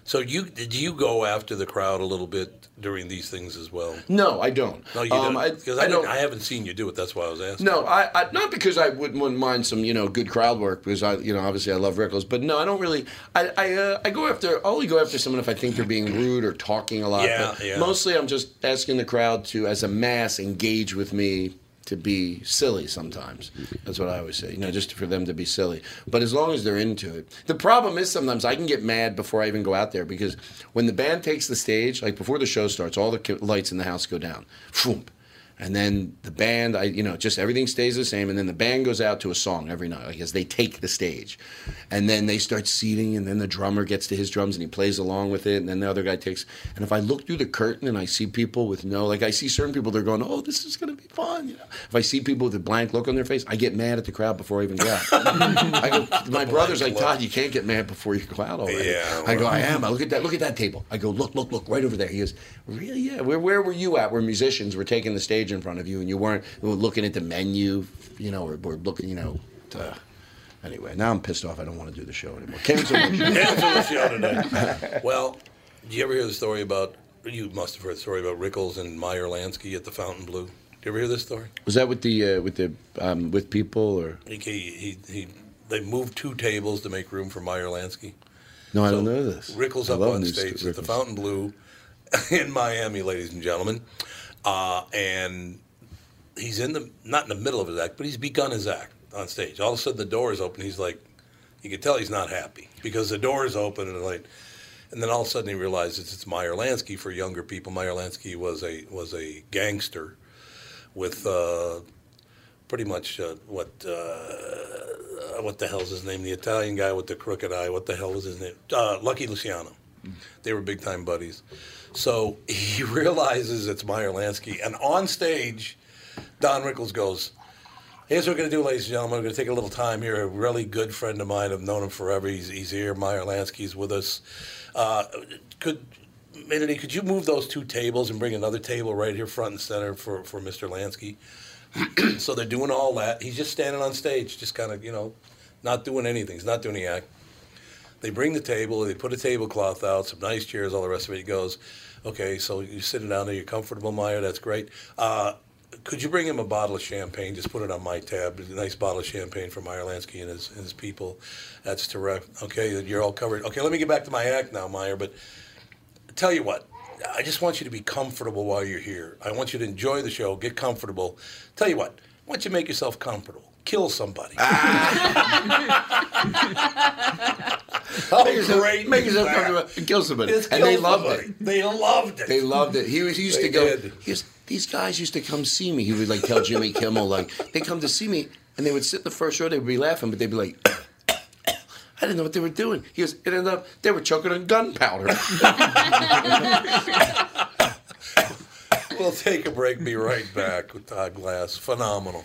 Speaker 1: So you did you go after the crowd a little bit during these things as well?
Speaker 2: No, I don't.
Speaker 1: No, you
Speaker 2: Um,
Speaker 1: don't. Because
Speaker 2: I
Speaker 1: I,
Speaker 2: don't.
Speaker 1: didn't- I haven't seen you do it. That's why I was asking.
Speaker 2: No, I, I not because I wouldn't, wouldn't mind some you know good crowd work because I you know obviously I love Rickles, but no, I don't really. I I, uh, I go after I only go after someone if I think they're being rude or talking a lot.
Speaker 1: Yeah, yeah.
Speaker 2: Mostly, I'm just asking the crowd to, as a mass, engage with me to be silly. Sometimes that's what I always say. You know, just for them to be silly. But as long as they're into it, the problem is sometimes I can get mad before I even go out there because when the band takes the stage, like before the show starts, all the lights in the house go down. Phoom. And then the band, I you know, just everything stays the same. And then the band goes out to a song every night, like as they take the stage, and then they start seating, and then the drummer gets to his drums and he plays along with it, and then the other guy takes. And if I look through the curtain and I see people with no, like I see certain people, they're going, "Oh, this is gonna be fun." You know, if I see people with a blank look on their face, I get mad at the crowd before I even go out. I go, my brother's like, Todd, you can't get mad before you go out already.
Speaker 1: Yeah,
Speaker 2: I go, I am. I look at that. Look at that table. I go, look, look, look, right over there. He goes, really? Yeah. Where, where were you at? Where musicians were taking the stage in front of you, and you weren't looking at the menu, you know, or, or looking, you know. To, anyway, now I'm pissed off. I don't want to do the show anymore. Cancel the show.
Speaker 1: Cancel the show tonight. well, do you ever hear the story about? You must have heard the story about Rickles and Meyer Lansky at the Fontainebleau. Do you ever hear this story?
Speaker 2: Was that with the uh, with the um, with people or?
Speaker 1: He, he, he, they moved two tables to make room for Meyer Lansky.
Speaker 2: No, I don't know this.
Speaker 1: Rickles
Speaker 2: I
Speaker 1: up on stage at the Fountain Blue in Miami, ladies and gentlemen, uh, and he's in the not in the middle of his act, but he's begun his act on stage. All of a sudden, the door is open. He's like, you can tell he's not happy because the door is open and like, and then all of a sudden he realizes it's Meyer Lansky for younger people. Meyer Lansky was a was a gangster with uh, pretty much uh, what uh, what the hell's his name? The Italian guy with the crooked eye. What the hell was his name? Uh, Lucky Luciano. They were big time buddies. So he realizes it's Meyer Lansky, and on stage, Don Rickles goes. Here's what we're going to do, ladies and gentlemen. We're going to take a little time here. A really good friend of mine. I've known him forever. He's, he's here. Meyer Lansky's with us. Uh, could Melanie, could you move those two tables and bring another table right here front and center for, for Mr. Lansky? so they're doing all that. He's just standing on stage, just kind of, you know, not doing anything. He's not doing the act. They bring the table, they put a tablecloth out, some nice chairs, all the rest of it. He goes, okay, so you're sitting down there, you're comfortable, Meyer, that's great. Uh, could you bring him a bottle of champagne? Just put it on my tab. A nice bottle of champagne for Meyer Lansky and his, his people. That's terrific. Okay, you're all covered. Okay, let me get back to my act now, Meyer. But tell you what, I just want you to be comfortable while you're here. I want you to enjoy the show, get comfortable. Tell you what, why don't you make yourself comfortable? Kill somebody. oh,
Speaker 2: Make
Speaker 1: great.
Speaker 2: make yourself comfortable and kill somebody.
Speaker 1: Just
Speaker 2: And they loved
Speaker 1: somebody.
Speaker 2: it.
Speaker 1: They loved it.
Speaker 2: They loved it. He was he used
Speaker 1: They
Speaker 2: to go.
Speaker 1: did.
Speaker 2: He was, these guys used to come see me. He would like tell Jimmy Kimmel like they come to see me and they would sit in the first row. They would be laughing, but they'd be like. I didn't know what they were doing. He goes, it ended up, they were choking on gunpowder.
Speaker 1: We'll take a break. Be right back with Todd Glass. Phenomenal.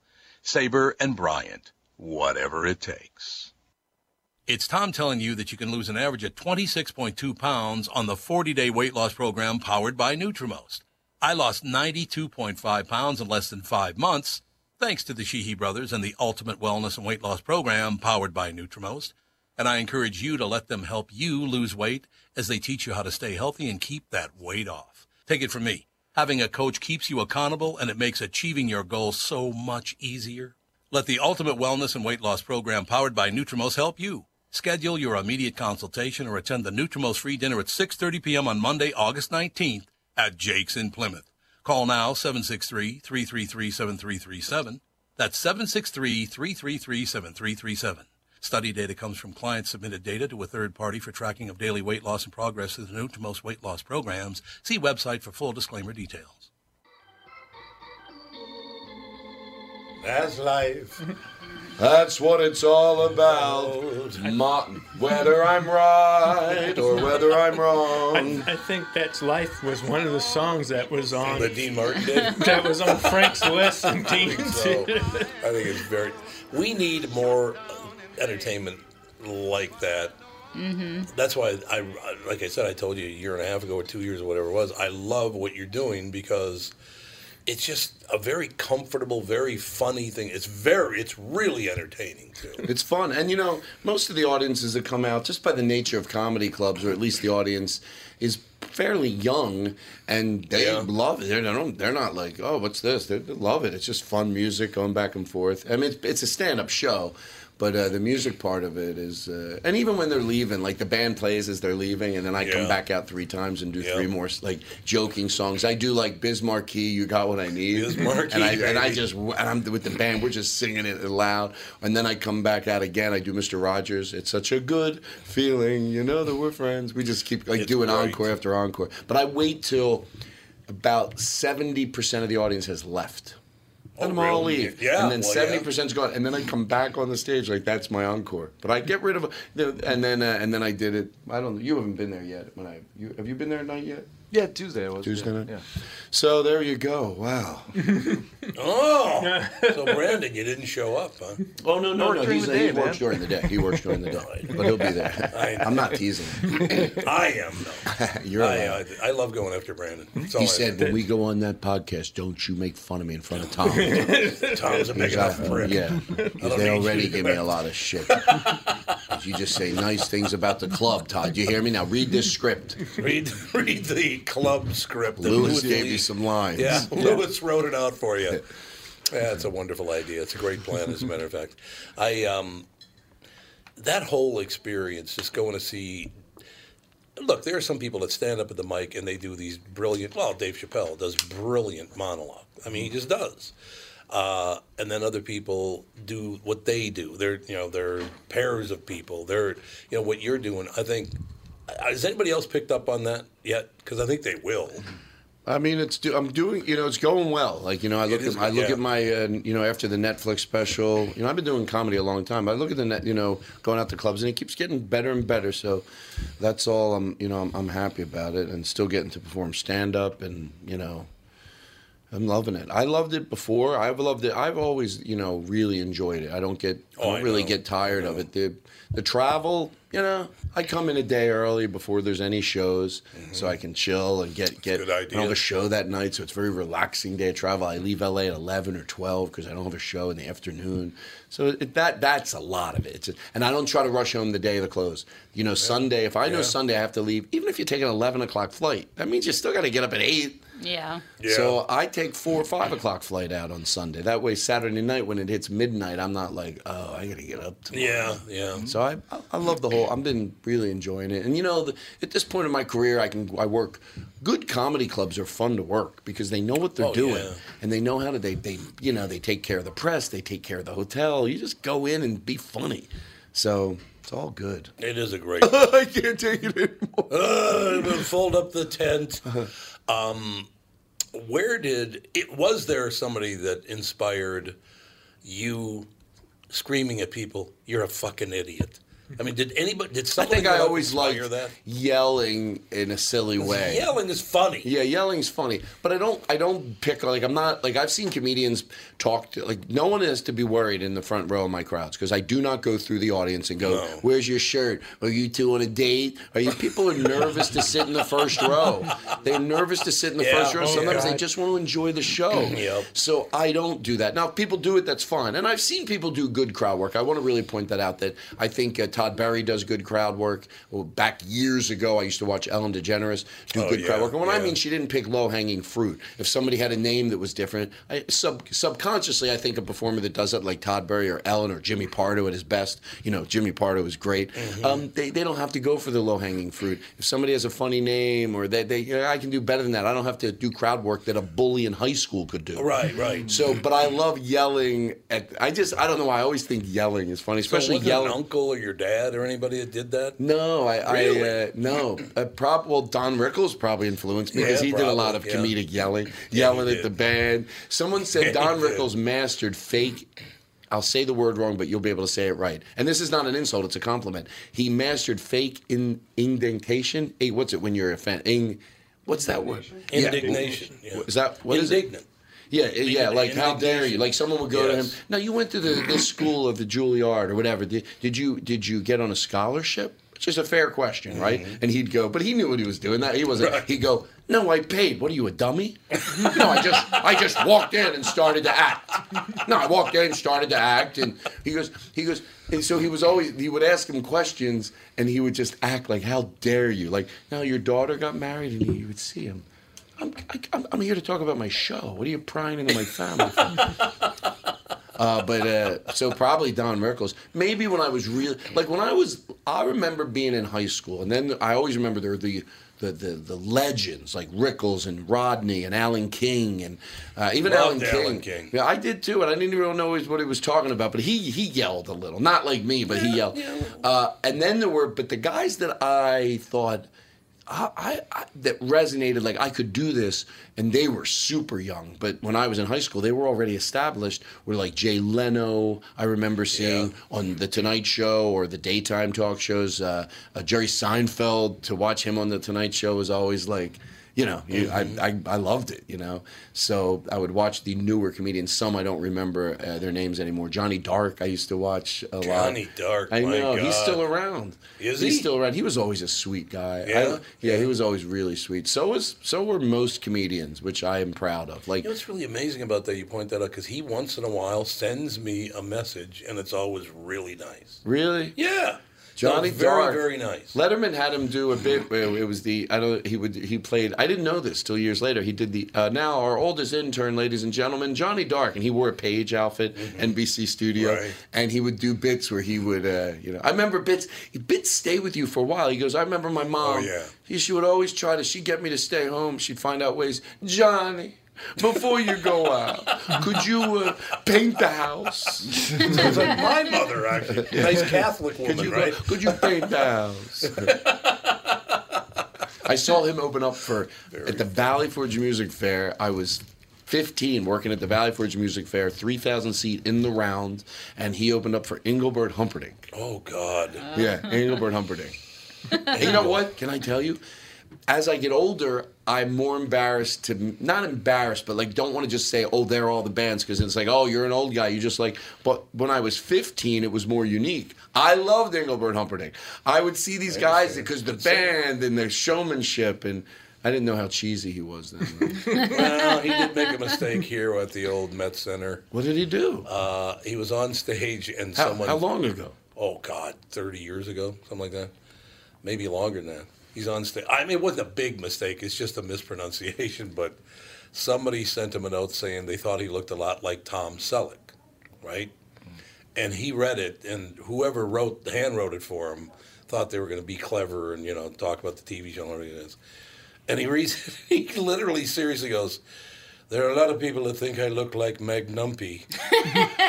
Speaker 7: Sabre and Bryant, whatever it takes.
Speaker 1: It's Tom telling you that you can lose an average of 26.2 pounds on the 40 day weight loss program powered by Nutrimost. I lost 92.5 pounds in less than five months thanks to the Sheehy brothers and the Ultimate Wellness and Weight Loss Program powered by Nutrimost. And I encourage you to let them help you lose weight as they teach you how to stay healthy and keep that weight off. Take it from me. Having a coach keeps you accountable and it makes achieving your goals so much easier. Let the Ultimate Wellness and Weight Loss Program powered by Nutrimost help you. Schedule your immediate consultation or attend the Nutrimost free dinner at 6:30 p.m. on Monday, August 19th at Jake's in Plymouth. Call now 763-333-7337. That's 763-333-7337. Study data comes from client submitted data to a third party for tracking of daily weight loss and progress through the most weight loss programs. See website for full disclaimer details. That's life.
Speaker 2: That's what it's all about. Martin, whether I'm right or whether I'm wrong.
Speaker 6: I, I think that's life was one of the songs that was on
Speaker 1: That Dean Martin did?
Speaker 6: that was on Frank's list and
Speaker 1: I think so. I think it's very. We need more entertainment like that.
Speaker 5: Mm-hmm.
Speaker 1: That's why I, I- like I said, I told you a year and a half ago or two years or whatever it was. I love what you're doing because it's just a very comfortable, very funny thing. It's very, it's really entertaining too.
Speaker 2: It's fun, and you know, most of the audiences that come out, just by the nature of comedy clubs, or at least the audience, is fairly young, and they
Speaker 1: Yeah.
Speaker 2: love it. They're, don't, they're not like, oh, what's this? They, they love it. It's just fun music going back and forth. I mean, it's, it's a stand-up show. But uh, the music part of it is, uh, and even when they're leaving, like the band plays as they're leaving, and then I come back out three times and do
Speaker 1: Yeah.
Speaker 2: three more like joking songs. I do like Biz Markie, "You Got What I Need,"
Speaker 1: Biz Markie,
Speaker 2: and I and I just and I'm with the band. We're just singing it loud, and then I come back out again. I do Mr. Rogers. It's such a good feeling, you know that we're friends. We just keep like
Speaker 1: It's
Speaker 2: doing
Speaker 1: great.
Speaker 2: encore after encore. But I wait till about seventy percent of the audience has left.
Speaker 1: Oh,
Speaker 2: Let them all
Speaker 1: really?
Speaker 2: leave,
Speaker 1: Yeah,
Speaker 2: and then
Speaker 1: well, yeah.
Speaker 2: seventy percent's gone, and then I come back on the stage like that's my encore. But I get rid of, and then uh, and then I did it. I don't. You haven't been there yet. When I, you, have you been there at night yet?
Speaker 7: Yeah, Tuesday I was.
Speaker 2: Tuesday
Speaker 7: yeah,
Speaker 2: night.
Speaker 7: Yeah.
Speaker 2: So there you go. Wow.
Speaker 1: Oh, so Brandon, you didn't show up, huh?
Speaker 2: Oh no no
Speaker 7: Work
Speaker 2: no! He's,
Speaker 7: the day,
Speaker 2: he works during the day. He works during the day, but he'll be there.
Speaker 1: I
Speaker 2: I'm not teasing.
Speaker 1: I am. though.
Speaker 2: You're.
Speaker 1: I,
Speaker 2: allowed.
Speaker 1: I, I love going after Brandon. That's all
Speaker 2: he
Speaker 1: I
Speaker 2: said,
Speaker 1: do.
Speaker 2: when we go on that podcast, don't you make fun of me in front of Tom.
Speaker 1: Tom's a big enough prick.
Speaker 2: yeah, 'Cause
Speaker 1: don't
Speaker 2: they already give me a lot of shit. 'Cause you just say nice things about the club, Todd. You hear me now? Read this script.
Speaker 1: Read, read the club script. that
Speaker 2: Lewis gave
Speaker 1: Lee-
Speaker 2: you some lines.
Speaker 1: Yeah, Lewis wrote it out for you. Yeah, it's a wonderful idea. It's a great plan, as a matter of fact. I um, that whole experience, just going to see. Look, there are some people that stand up at the mic and they do these brilliant. Well, Dave Chappelle does brilliant monologue. I mean, he just does. Uh, and then other people do what they do. They're you know they're pairs of people. They're you know what you're doing. I think. Has anybody else picked up on that yet? Because I think they will.
Speaker 2: I mean, it's do, I'm doing. You know, it's going well. Like you know, I look
Speaker 1: is
Speaker 2: at I look
Speaker 1: yeah.
Speaker 2: at my uh, you know after the Netflix special. You know, I've been doing comedy a long time. But I look at the net. You know, going out to clubs and it keeps getting better and better. So that's all. I'm you know I'm, I'm happy about it and still getting to perform stand up and you know. I'm loving it. I loved it before. I've loved it. I've always, you know, really enjoyed it. I don't get, I
Speaker 1: Oh,
Speaker 2: don't
Speaker 1: I
Speaker 2: really
Speaker 1: know.
Speaker 2: get tired of it. The, the travel, you know, I come in a day early before there's any shows, so I can chill and get get.
Speaker 1: Good
Speaker 2: I don't have a show that night, so it's a very relaxing day of travel. I leave LA at eleven or twelve because I don't have a show in the afternoon. So it, that that's a lot of it. It's a, and I don't try to rush home the day of the close. You know, Sunday. If I know
Speaker 1: Yeah.
Speaker 2: Sunday I have to leave, even if you take an eleven o'clock flight, that means you still got to get up at eight.
Speaker 5: Yeah.
Speaker 1: Yeah.
Speaker 2: So I take four or five o'clock flight out on Sunday. That way, Saturday night when it hits midnight, I'm not like, oh, I gotta get up. Tomorrow.
Speaker 1: Yeah, yeah.
Speaker 2: So I, I- I love the whole. I've been really enjoying it, and you know, the, at this point in my career, I can I work. Good comedy clubs are fun to work because they know what they're
Speaker 1: Oh,
Speaker 2: doing,
Speaker 1: yeah.
Speaker 2: and they know how to. They they you know they take care of the press, they take care of the hotel. You just go in and be funny. So it's all good.
Speaker 1: It is a great.
Speaker 2: I can't take it anymore.
Speaker 1: uh, we'll fold up the tent. Um, where did it? Was there somebody that inspired you screaming at people? You're a fucking idiot. I mean, did anybody? Did
Speaker 2: I
Speaker 1: somebody?
Speaker 2: think I
Speaker 1: go
Speaker 2: always
Speaker 1: and inspire
Speaker 2: liked
Speaker 1: that.
Speaker 2: yelling in a silly way.
Speaker 1: Yelling is funny.
Speaker 2: Yeah, yelling's funny, but I don't. I don't pick like I'm not like I've seen comedians talk to like no one has to be worried in the front row of my crowds because I do not go through the audience and go,
Speaker 1: No.
Speaker 2: "Where's your shirt? Are you two on a date? Are you?" People are nervous to sit in the first row. They're nervous to sit in the
Speaker 1: Yeah.
Speaker 2: first row.
Speaker 1: Oh,
Speaker 2: Sometimes they just want to enjoy the show.
Speaker 1: Yep.
Speaker 2: So I don't do that. Now, if people do it, that's fine. And I've seen people do good crowd work. I want to really point that out. That I think uh, Todd Barry does good crowd work. Well, back years ago, I used to watch Ellen DeGeneres do
Speaker 1: Oh,
Speaker 2: good crowd work. And when I mean she didn't pick low hanging fruit. If somebody had a name that was different, I, sub, subconsciously, I think a performer that does it, like Todd Barry or Ellen or Jimmy Pardo at his best, you know, Jimmy Pardo is great.
Speaker 1: Mm-hmm.
Speaker 2: Um, they, they don't have to go for the low hanging fruit. If somebody has a funny name or they, they yeah, I can do better than that. I don't have to do crowd work that a bully in high school could do.
Speaker 1: Right, right.
Speaker 2: So, but I love yelling at. I just, I don't know why. I always think yelling is funny, especially
Speaker 1: it
Speaker 2: yelling.
Speaker 1: uncle or your dad or anybody that did that?
Speaker 2: No, I,
Speaker 1: Really?
Speaker 2: I uh, no. Uh, prob- well, Don Rickles probably influenced me because
Speaker 1: Yeah,
Speaker 2: he did a lot of
Speaker 1: probably, yeah.
Speaker 2: comedic yelling,
Speaker 1: Yeah,
Speaker 2: yelling
Speaker 1: he
Speaker 2: at the band. Someone said
Speaker 1: Yeah,
Speaker 2: Don
Speaker 1: he did.
Speaker 2: Rickles mastered fake. I'll say the word wrong, but you'll be able to say it right. And this is not an insult; it's a compliment. He mastered fake in, indentation. Hey, what's it when you're offended? In, what's that word?
Speaker 1: Indignation. Yeah.
Speaker 2: Is that what is it? Yeah, yeah, like how dare you? Like someone would go to him.
Speaker 1: Yes.
Speaker 2: Now you went to the this school of the Juilliard or whatever. Did, did you did you get on a scholarship? which is a fair question, right? And he'd go, but he knew what he was doing. That he wasn't. He'd go, no, I paid. What are you, a dummy? no, I just I just walked in and started to act. No, I walked in and started to act, and he goes, he goes, and so he was always he would ask him questions, and he would just act like, how dare you? Like, now your daughter got married, and he would see him. I'm, I, I'm, here to talk about my show. What are you prying into my family? for? Uh, but uh, so probably Don Rickles. Maybe when I was real, like when I was, I remember being in high school, and then I always remember there were the the the, the legends like Rickles and Rodney and Alan King and uh, even Alan King.
Speaker 1: Alan King.
Speaker 2: Yeah, I did too, and I didn't even know what he was talking about. But he he yelled a little, not like me, but he yelled. Uh, and then there were, but the guys that I thought. I, I, that resonated like I could do this, and they were super young. But when I was in high school, they were already established. Were like Jay Leno. I remember seeing on the Tonight Show or the daytime talk shows. Uh, uh, Jerry Seinfeld to watch him on the Tonight Show was always like, you know, you, I, I I loved it. You know, so I would watch the newer comedians. Some I don't remember uh, their names anymore. Johnny Dark I used to watch a lot.
Speaker 1: Johnny Dark,
Speaker 2: I
Speaker 1: my
Speaker 2: know he's still around.
Speaker 1: Is
Speaker 2: he's
Speaker 1: he?
Speaker 2: still around. He was always a sweet guy.
Speaker 1: Yeah?
Speaker 2: I- yeah, he was always really sweet. So was so were most comedians, which I am proud of. Like
Speaker 1: You know what's really amazing about that? You point that out because he once in a while sends me a message, and it's always really nice.
Speaker 2: really,
Speaker 1: Yeah,
Speaker 2: Johnny
Speaker 1: very very nice.
Speaker 2: Letterman had him do a bit. Where it was the I don't. He would he played. I didn't know this till years later. He did the uh, now our oldest intern, ladies and gentlemen, Johnny Dark, and he wore a page outfit, NBC studio,
Speaker 1: Right.
Speaker 2: and he would do bits where he would, uh, you know, I remember bits. Bits stay with you for a while. He goes, I remember my mom.
Speaker 1: Oh, yeah.
Speaker 2: She, she would always try to. She'd get me to stay home. She'd find out ways, Johnny. Before you go out, could you uh, paint the house?
Speaker 1: Sounds like my mother actually. Nice Catholic woman,
Speaker 2: Could you,
Speaker 1: right?
Speaker 2: could you paint the house? I saw him open up for at the Valley Forge Music Fair. I was 15 working at the Valley Forge Music Fair, 3,000 seat in the round, and he opened up for Engelbert Humperdinck.
Speaker 1: Oh God.
Speaker 2: Yeah, Engelbert Humperdinck. You know what? Can I tell you? As I get older, I'm more embarrassed to not embarrassed, but like don't want to just say, "Oh, they're all the bands," because it's like, "Oh, you're an old guy." You just like. But when I was 15, it was more unique. I loved Engelbert Humperdinck. I would see these guys because the band and their showmanship, and I didn't know how cheesy he was then.
Speaker 1: well, he did make a mistake here at the old Met Center.
Speaker 2: what did he do?
Speaker 1: Uh, he was on stage and
Speaker 2: How,
Speaker 1: someone.
Speaker 2: how long ago?
Speaker 1: Oh God, thirty years ago, something like that. Maybe longer than that. He's on stage. I mean, it wasn't a big mistake. It's just a mispronunciation. But somebody sent him a note saying they thought he looked a lot like Tom Selleck, right? And he read it, and whoever wrote, hand wrote it for him, thought they were going to be clever and you know talk about the TV show and everything it is. And he reads, it, he literally seriously goes, "There are a lot of people that think I look like Meg Numpy."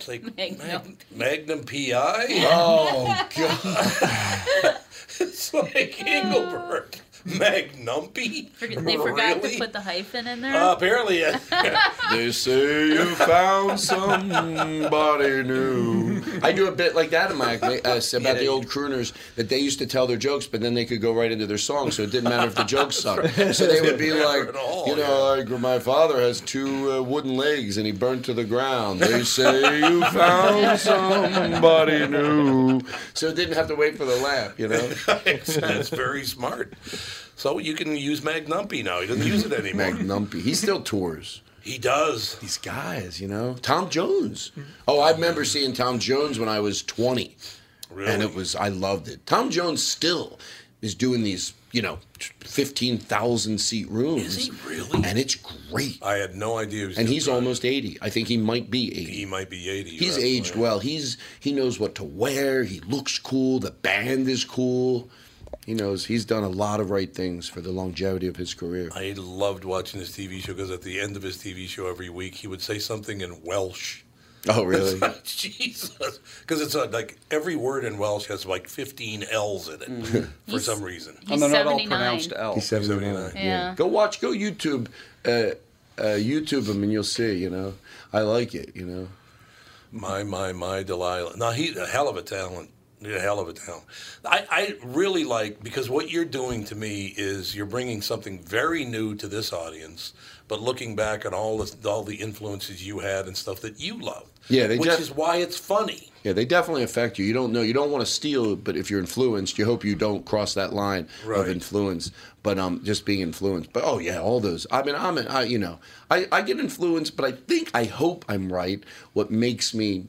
Speaker 1: It's like
Speaker 5: Magnum.
Speaker 1: Magnum PI.
Speaker 2: Oh God!
Speaker 1: It's like oh. Engelbert. Magnumpy?
Speaker 5: Forget- They forgot
Speaker 1: Really?
Speaker 5: to put the hyphen in there.
Speaker 1: Uh, apparently, yeah.
Speaker 2: They say you found somebody new. I do a bit like that in my act, uh, about the old crooners that they used to tell their jokes, but then they could go right into their song, so it didn't matter if the jokes sucked. So they would be like,
Speaker 1: all,
Speaker 2: you know, like my father has two uh, wooden legs and he burnt to the ground. They say you found somebody new. So it didn't have to wait for the laugh, you know.
Speaker 1: it's, it's very smart. So you can use Magnumpy now. He doesn't use it anymore.
Speaker 2: Magnumpy. He still tours.
Speaker 1: He does.
Speaker 2: These guys, you know. Tom Jones. Oh, I remember seeing Tom Jones when I was 20.
Speaker 1: Really?
Speaker 2: And it was, I loved it. Tom Jones still is doing these, you know, 15,000 seat rooms.
Speaker 1: Is he really?
Speaker 2: And it's great.
Speaker 1: I had no idea. He was
Speaker 2: And he's almost 80. I think he might be 80.
Speaker 1: He might be 80.
Speaker 2: He's
Speaker 1: right?
Speaker 2: aged well. He's he knows what to wear. He looks cool. The band is cool. He knows he's done a lot of right things for the longevity of his career.
Speaker 1: I loved watching his TV show because at the end of his TV show every week he would say something in Welsh.
Speaker 2: Oh, really?
Speaker 1: Jesus, because it's uh like every word in Welsh has like 15 L's in it for
Speaker 5: He's-
Speaker 1: some reason.
Speaker 5: He's
Speaker 8: and they're not all
Speaker 5: 79.
Speaker 8: pronounced L.
Speaker 2: He's 79.
Speaker 1: 79.
Speaker 5: Yeah.
Speaker 2: Go watch, go YouTube, uh, uh, YouTube him, and you'll see. You know, I like it. You know,
Speaker 1: My, my, my Delilah. Now he's a hell of a talent. A hell of a talent. I, I really like because what you're doing to me is you're bringing something very new to this audience, but looking back at all the all the influences you had and stuff that you loved.
Speaker 2: Yeah, they
Speaker 1: which
Speaker 2: def-
Speaker 1: is why it's funny.
Speaker 2: Yeah, they definitely affect you. You don't know. You don't want to steal, but if you're influenced, you hope you don't cross that line
Speaker 1: Right.
Speaker 2: of influence. But um, just being influenced. But oh yeah, all those. I mean, I'm, an, I, you know, I, I get influenced, but I think I hope I'm right. What makes me.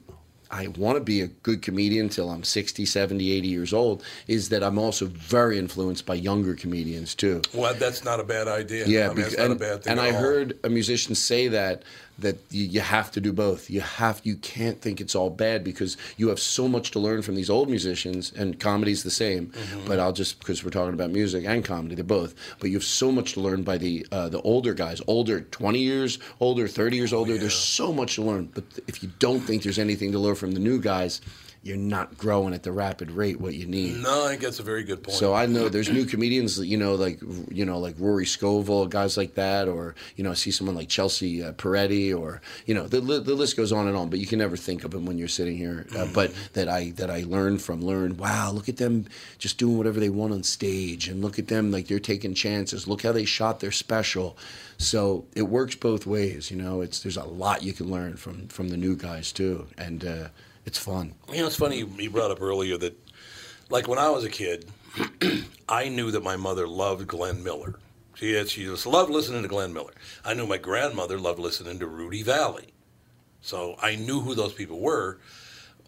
Speaker 2: I want to be a good comedian until I'm 60, 70, 80 years old. Is that I'm also very influenced by younger comedians too.
Speaker 1: Well, that's not a bad idea.
Speaker 2: Yeah,
Speaker 1: I mean,
Speaker 2: because,
Speaker 1: that's not
Speaker 2: and,
Speaker 1: a bad thing.
Speaker 2: and I
Speaker 1: all.
Speaker 2: heard a musician say that that you, you have to do both. You have you can't think it's all bad because you have so much to learn from these old musicians, and comedy's the same.
Speaker 1: Mm-hmm.
Speaker 2: But I'll just because we're talking about music and comedy, they're both. But you have so much to learn by the uh, the older guys, older, twenty years older, thirty years older. There's so much to learn. But if you don't think there's anything to learn from the new guys, you're not growing at the rapid rate what you need.
Speaker 1: No, I think that's a very good point.
Speaker 2: So I know there's new comedians, that, you know, like you know, like Rory Scovel, guys like that, or you know, I see someone like Chelsea uh, Peretti, or you know, the the list goes on and on. But you can never think of them when you're sitting here. Uh, but that I that I learned from, learned. Wow, look at them just doing whatever they want on stage, and look at them like they're taking chances. Look how they shot their special. So it works both ways. You know, it's there's a lot you can learn from from the new guys too, and uh, it's fun.
Speaker 1: You know, it's funny you you brought up earlier that, like when I was a kid, I knew that my mother loved Glenn Miller. She had, she just loved listening to Glenn Miller. I knew my grandmother loved listening to Rudy Vallee. So I knew who those people were,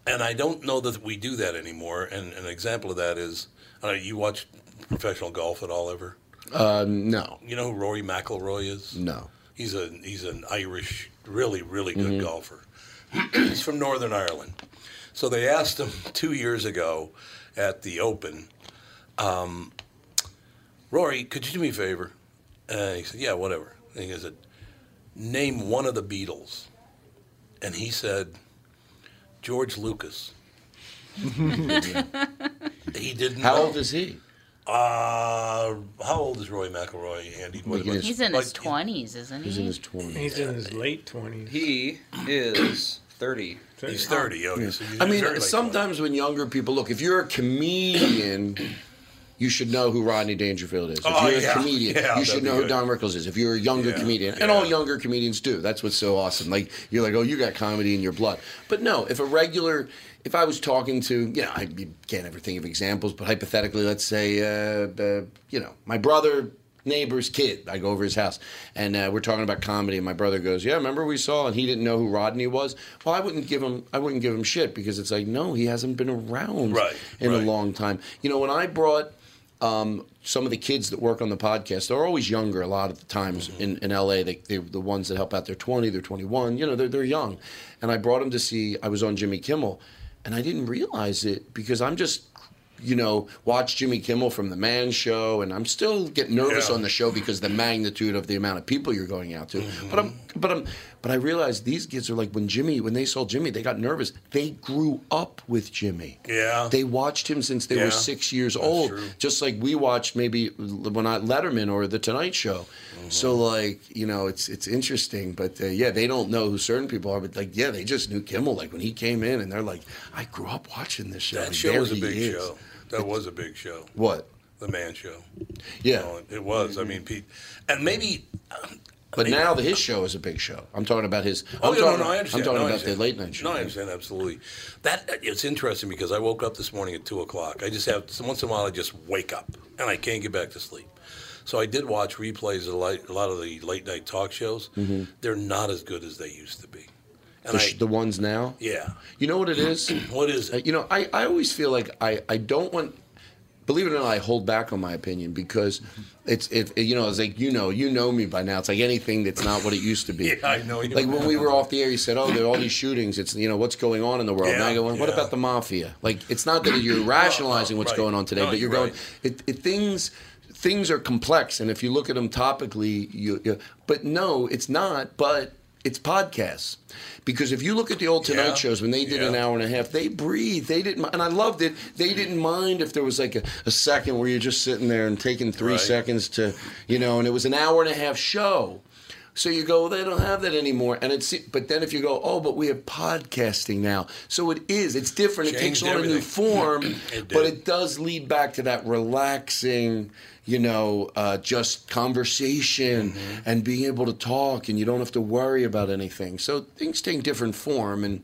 Speaker 1: and I don't know that we do that anymore. And an example of that is, uh, you watch professional golf at all ever?
Speaker 2: Uh, no,
Speaker 1: You know who Rory McIlroy is?
Speaker 2: no.
Speaker 1: He's a he's an Irish, really really good
Speaker 2: Mm-hmm.
Speaker 1: golfer. he's from Northern Ireland. So they asked him two years ago at the Open, um, Rory, could you do me a favor? And he said, Yeah, whatever. And he said, Name one of the Beatles. And he said, George Lucas. he didn't.
Speaker 2: How
Speaker 1: know.
Speaker 2: old is he?
Speaker 1: Uh, how old is Roy McIlroy, Andy? What-
Speaker 2: Like in his-
Speaker 5: He's in
Speaker 1: like-
Speaker 5: his twenties, isn't he?
Speaker 2: He's in his twenties.
Speaker 6: He's in his late twenties.
Speaker 8: He is 30.
Speaker 1: He's 30. Okay, so
Speaker 2: I mean,
Speaker 1: very late
Speaker 2: sometimes when younger people look, if you're a comedian, you should know who Rodney Dangerfield is. If
Speaker 1: Oh,
Speaker 2: you're
Speaker 1: yeah.
Speaker 2: a comedian,
Speaker 1: Yeah,
Speaker 2: you should know
Speaker 1: be
Speaker 2: who. Don Rickles is. If you're a younger
Speaker 1: Yeah,
Speaker 2: comedian, and
Speaker 1: yeah.
Speaker 2: all younger comedians do. That's what's so awesome. Like you're like, oh, you got comedy in your blood. But no, if a regular, if I was talking to, you know, I you can't ever think of examples, but hypothetically, let's say, uh, uh, you know, my brother. Neighbor's kid. I go over his house, and uh, we're talking about comedy. And my brother goes, "Yeah, remember we saw?" And he didn't know who Rodney was. Well, I wouldn't give him. I wouldn't give him shit because it's like, no, he hasn't been around
Speaker 1: Right,
Speaker 2: in
Speaker 1: right.
Speaker 2: a long time. You know, when I brought um, some of the kids that work on the podcast, they're always younger a lot of the times
Speaker 1: Mm-hmm.
Speaker 2: in, in LA. They, they're the ones that help out. They're 20, they're 21. You know, they're, they're young. And I brought them to see, I was on Jimmy Kimmel, and I didn't realize it because I'm just, you know, watch Jimmy Kimmel from The Man Show, and I'm still getting nervous
Speaker 1: Yeah.
Speaker 2: on the show because the magnitude of the amount of people you're going out to.
Speaker 1: Mm-hmm.
Speaker 2: But I'm, but I'm, but I realized these kids are like when Jimmy, when they saw Jimmy, they got nervous. They grew up with Jimmy.
Speaker 1: Yeah.
Speaker 2: They watched him since they
Speaker 1: Yeah.
Speaker 2: were six years old,
Speaker 1: true.
Speaker 2: just like we watched maybe when I Letterman or The Tonight Show.
Speaker 1: Mm-hmm.
Speaker 2: So like you know, it's it's interesting, but uh, yeah, they don't know who certain people are, but like yeah, they just knew Kimmel like when he came in, and they're like, I grew up watching this show.
Speaker 1: That show was a big
Speaker 2: is."
Speaker 1: show. That was a big show.
Speaker 2: What?
Speaker 1: The Man Show.
Speaker 2: Yeah.
Speaker 1: You know, it was. I mean, Pete, and maybe.
Speaker 2: But now the, his show is a big show. I'm talking about his.
Speaker 1: Oh,
Speaker 2: I'm
Speaker 1: yeah, no,
Speaker 2: talking,
Speaker 1: no, I understand.
Speaker 2: I'm talking
Speaker 1: No,
Speaker 2: about the late night show.
Speaker 1: No, I understand absolutely. That it's interesting because I woke up this morning at two o'clock. I just have once in a while I just wake up and I can't get back to sleep. So I did watch replays of a lot of the late night talk shows.
Speaker 2: Mhm.
Speaker 1: They're not as good as they used to be.
Speaker 2: The,
Speaker 1: I,
Speaker 2: the ones now.
Speaker 1: yeah,
Speaker 2: You know what it is?
Speaker 1: what is
Speaker 2: Uh,
Speaker 1: it?
Speaker 2: You know, I, I always feel like I, I don't want. Believe it or not, I hold back on my opinion because it's if you know it's like you know you know me by now. It's like anything that's not what it used to be.
Speaker 1: Yeah, I know you.
Speaker 2: Like when we were off the air, you said, "Oh, there are all these shootings. It's you know what's going on in the world." and I
Speaker 1: Yeah,
Speaker 2: go, "What
Speaker 1: yeah.
Speaker 2: about the mafia?" Like it's not that you're rationalizing what's
Speaker 1: right.
Speaker 2: going on today,
Speaker 1: No,
Speaker 2: but you're
Speaker 1: you're
Speaker 2: going.
Speaker 1: right.
Speaker 2: It, it things things are complex, and if you look at them topically, you, you but no, it's not. But it's podcasts because if you look at the old Tonight
Speaker 1: Yeah.
Speaker 2: shows when they did an hour and a half, they breathed. They didn't, and I loved it. They didn't mind if there was like a, a second where you're just sitting there and taking three
Speaker 1: Right.
Speaker 2: seconds to, you know, and it was an hour and a half show. So you go, well, they don't have that anymore, and it's. But then if you go, oh, but we have podcasting now, so it is. It's different. it takes
Speaker 1: Changed
Speaker 2: on a new form,
Speaker 1: It
Speaker 2: but it does lead back to that relaxing, you know, uh, just conversation
Speaker 1: Mm-hmm.
Speaker 2: and being able to talk, and you don't have to worry about anything. So things take different form, and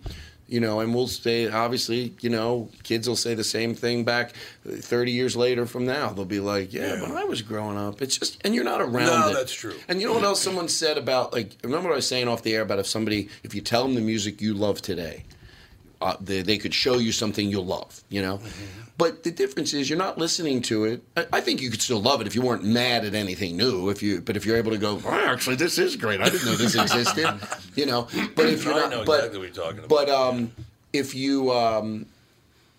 Speaker 2: you know, and we'll say obviously, you know, kids will say the same thing back uh, 30 years later from now. They'll be like, yeah,
Speaker 1: Yeah.
Speaker 2: when I was growing up, it's just, and you're not around
Speaker 1: No,
Speaker 2: it.
Speaker 1: that's true.
Speaker 2: And you know what else someone said about like remember what I was saying off the air about if somebody if you tell them the music you love today, uh, they, they could show you something you'll love, you know. But the difference is you're not listening to it. I, I think you could still love it if you weren't mad at anything new. If you, but if you're able to go, oh, actually, this is great. I didn't know this existed, you know. But if you're
Speaker 1: I
Speaker 2: not,
Speaker 1: know
Speaker 2: but
Speaker 1: exactly what you're talking about.
Speaker 2: but um, if you um,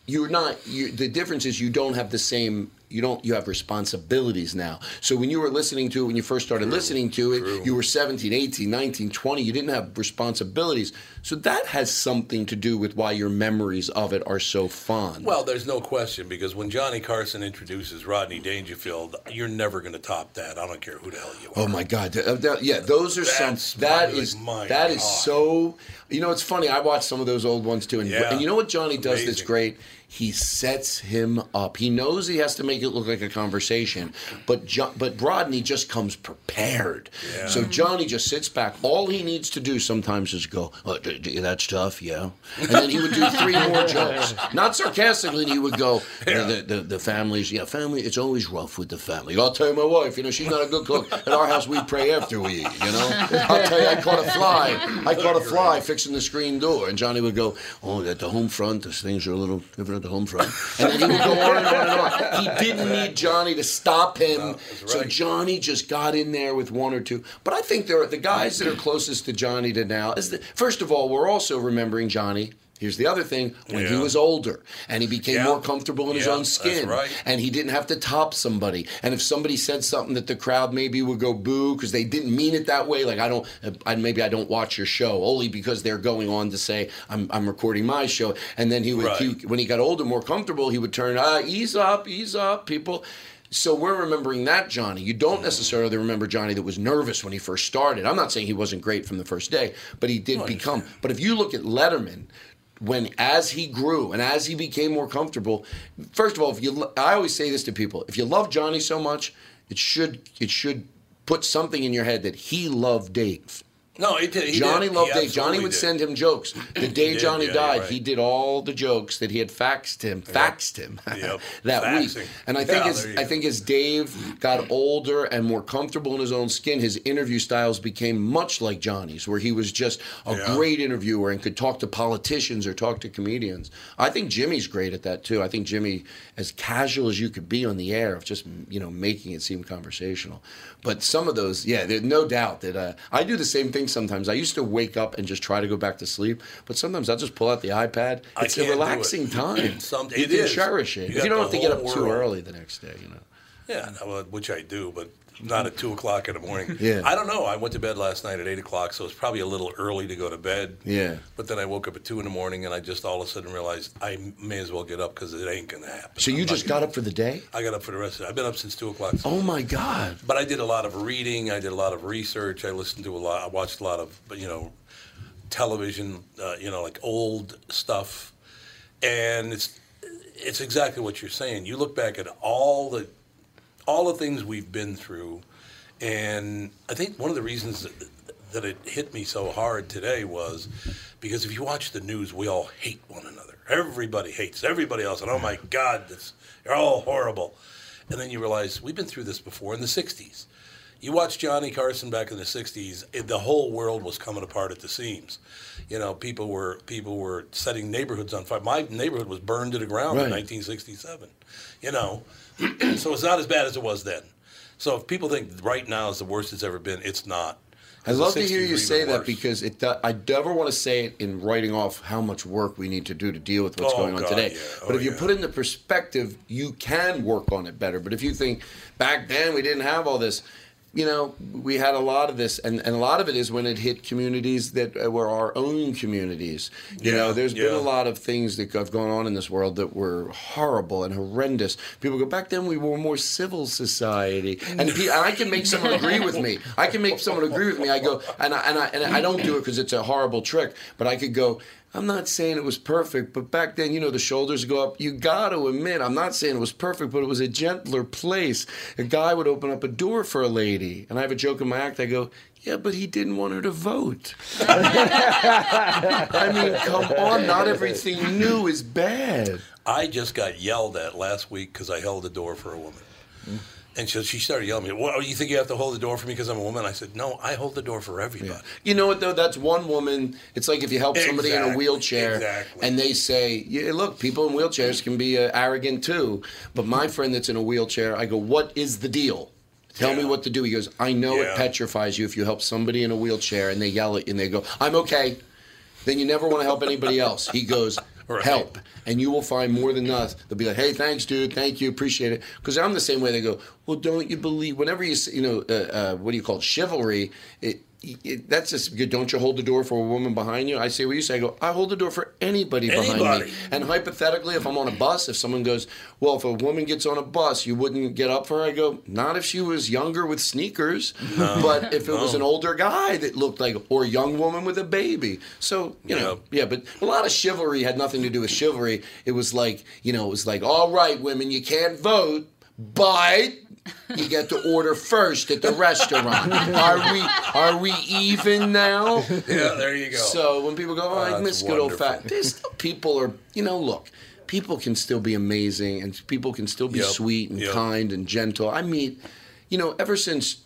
Speaker 2: you're not you, the difference is you don't have the same you don't you have responsibilities now so when you were listening to it when you first started listening to it you were 17 18 19 20 you didn't have responsibilities so that has something to do with why your memories of it are so fond
Speaker 1: Well, there's no question because when Johnny Carson introduces Rodney Dangerfield, you're never going to top that. I don't care who the hell you are.
Speaker 2: Oh my God! Th- uh, that- yeah, those are
Speaker 1: That's
Speaker 2: some. That is
Speaker 1: my
Speaker 2: that is
Speaker 1: God.
Speaker 2: so. You know, it's funny. I watched some of those old ones too, and,
Speaker 1: Yeah.
Speaker 2: and you know what Johnny does that's great. He sets him up. He knows he has to make it look like a conversation, but jo- but Rodney just comes prepared.
Speaker 1: Yeah.
Speaker 2: So Johnny just sits back. All he needs to do sometimes is go, oh, d- d- "That's tough, yeah," and then he would do three more jokes, not sarcastically. He would go,
Speaker 1: Yeah.
Speaker 2: the, the the families, yeah, family. It's always rough with the family. I'll tell you, my wife, you know, she's not a good cook. At our house, we pray after we eat. You know, I'll tell you, I caught a fly. I caught a fly fixing the screen door, and Johnny would go, "Oh, at the home front, things are a little different the home front." And then he would go on and on and on. He didn't need Johnny to stop him, so
Speaker 1: right.
Speaker 2: Johnny just got in there with one or two. But I think there are the guys that are closest to Johnny to now. Is the, first of all, we're also remembering Johnny. Here's the other thing: when he was older and he became
Speaker 1: Yeah.
Speaker 2: more comfortable in his own skin,
Speaker 1: right.
Speaker 2: and he didn't have to top somebody. And if somebody said something that the crowd maybe would go boo because they didn't mean it that way, like I don't, I, maybe I don't watch your show only because they're going on to say I'm, I'm recording my show. And then he would, he, when he got older, more comfortable, he would turn, ah, ease up, ease up, people. So we're remembering that Johnny. You don't necessarily remember Johnny that was nervous when he first started. I'm not saying he wasn't great from the first day, but he did become. But if you look at Letterman, when as he grew and as he became more comfortable, first of all, if you, I always say this to people: if you love Johnny so much, it should it should put something in your head that he loved Dave.
Speaker 1: No, he did. He
Speaker 2: Johnny
Speaker 1: did.
Speaker 2: loved
Speaker 1: He
Speaker 2: Dave. Johnny would
Speaker 1: did.
Speaker 2: send him jokes. The day
Speaker 1: did,
Speaker 2: Johnny
Speaker 1: yeah,
Speaker 2: died,
Speaker 1: right.
Speaker 2: he did all the jokes that he had faxed him, faxed him
Speaker 1: Yep.
Speaker 2: that
Speaker 1: Faxing.
Speaker 2: week. And I think
Speaker 1: Yeah,
Speaker 2: as I think as Dave got older and more comfortable in his own skin, his interview styles became much like Johnny's, where he was just a
Speaker 1: Yeah.
Speaker 2: great interviewer and could talk to politicians or talk to comedians. I think Jimmy's great at that too. I think Jimmy, as casual as you could be on the air, of just you know making it seem conversational. But some of those, yeah, there's no doubt that uh, I do the same thing sometimes. I used to wake up and just try to go back to sleep, but sometimes I'll just pull out the iPad.
Speaker 1: I
Speaker 2: It's a
Speaker 1: do it.
Speaker 2: relaxing time.
Speaker 1: Some-
Speaker 2: you can
Speaker 1: is.
Speaker 2: cherish it.
Speaker 1: You
Speaker 2: you don't have to get up
Speaker 1: whole
Speaker 2: too early the next day, you know.
Speaker 1: Yeah, no, uh, which I do, but not at two o'clock in the morning.
Speaker 2: Yeah.
Speaker 1: I don't know. I went to bed last night at eight o'clock, so it's probably a little early to go to bed.
Speaker 2: Yeah.
Speaker 1: But then I woke up at two in the morning, and I just all of a sudden realized I may as well get up because it ain't gonna happen.
Speaker 2: So you
Speaker 1: I'm
Speaker 2: just got up for the day?
Speaker 1: I got up for the rest of it. I've been up since two o'clock.
Speaker 2: Oh my God!
Speaker 1: But I did a lot of reading. I did a lot of research. I listened to a lot. I watched a lot of, you know, television. Uh, you know, like old stuff, and it's it's exactly what you're saying. You look back at all the all the things we've been through, and I think one of the reasons that, that it hit me so hard today was because if you watch the news, we all hate one another. Everybody hates everybody else, and oh my God, this, you're all horrible. And then you realize we've been through this before in the '60s. You watch Johnny Carson back in the '60s; it, the whole world was coming apart at the seams. You know, people were people were setting neighborhoods on fire. My neighborhood was burned to the ground in 1967. You know, so it's not as bad as it was then. So if people think right now is the worst it's ever been, it's not.
Speaker 2: I
Speaker 1: the
Speaker 2: love to hear you say that
Speaker 1: worse.
Speaker 2: because it. do- I never want to say it in writing off how much work we need to do to deal with what's
Speaker 1: Oh,
Speaker 2: going on
Speaker 1: God,
Speaker 2: today.
Speaker 1: yeah.
Speaker 2: But
Speaker 1: Oh,
Speaker 2: if you
Speaker 1: yeah.
Speaker 2: put it into perspective, you can work on it better. But if you think back then we didn't have all this, you know, we had a lot of this, and, and a lot of it is when it hit communities that uh, were our own communities. You
Speaker 1: Yeah,
Speaker 2: know, there's been a lot of things that have gone on in this world that were horrible and horrendous. People go back then we were more civil society, and, pe- and I can make someone agree with me. I can make someone agree with me. I go, and I and I, and I don't do it because it's a horrible trick, but I could go. I'm not saying it was perfect, but back then, you know, the shoulders go up. You got to admit, I'm not saying it was perfect, but it was a gentler place. A guy would open up a door for a lady, and I have a joke in my act. I go, yeah, but he didn't want her to vote. I mean, come on, not everything new is bad.
Speaker 1: I just got yelled at last week because I held the door for a woman. And so she started yelling at me, What, you think you have to hold the door for me because I'm a woman? I said, No, I hold the door for everybody.
Speaker 2: You know what though? That's one woman. It's like if you help somebody in a wheelchair,
Speaker 1: exactly.
Speaker 2: and they say, "Yeah, look, people in wheelchairs can be uh, arrogant too." But my friend that's in a wheelchair, I go, "What is the deal?" Tell me what to do. He goes, I know it petrifies you if you help somebody in a wheelchair and they yell at you and they go, I'm okay. Then you never want to help anybody else. He goes, help. And you will find more than us. They'll be like, hey, thanks, dude. Thank you. Appreciate it. Because I'm the same way. They go, well, don't you believe, whenever you, you know, uh, uh, what do you call it, chivalry, it, it, that's just good. Don't you hold the door for a woman behind you? I say what you say. I go, I hold the door for anybody, behind me. And hypothetically, if I'm on a bus, if someone goes, well, if a woman gets on a bus, you wouldn't get up for her. I go, not if she was younger with sneakers,
Speaker 1: No,
Speaker 2: but if it was an older guy that looked like, or a young woman with a baby. So you know, yeah. But a lot of chivalry had nothing to do with chivalry. It was like, you know, it was like, all right, women, you can't vote, but you get to order first at the restaurant. Are we are we even now?
Speaker 1: Yeah, there you go.
Speaker 2: So when people go, oh, I
Speaker 1: Oh,
Speaker 2: miss
Speaker 1: that's
Speaker 2: good old fat, there's still people are, you know, look, people can still be amazing and people can still be
Speaker 1: Yep,
Speaker 2: sweet and
Speaker 1: yep.
Speaker 2: kind and gentle. I meet, you know, ever since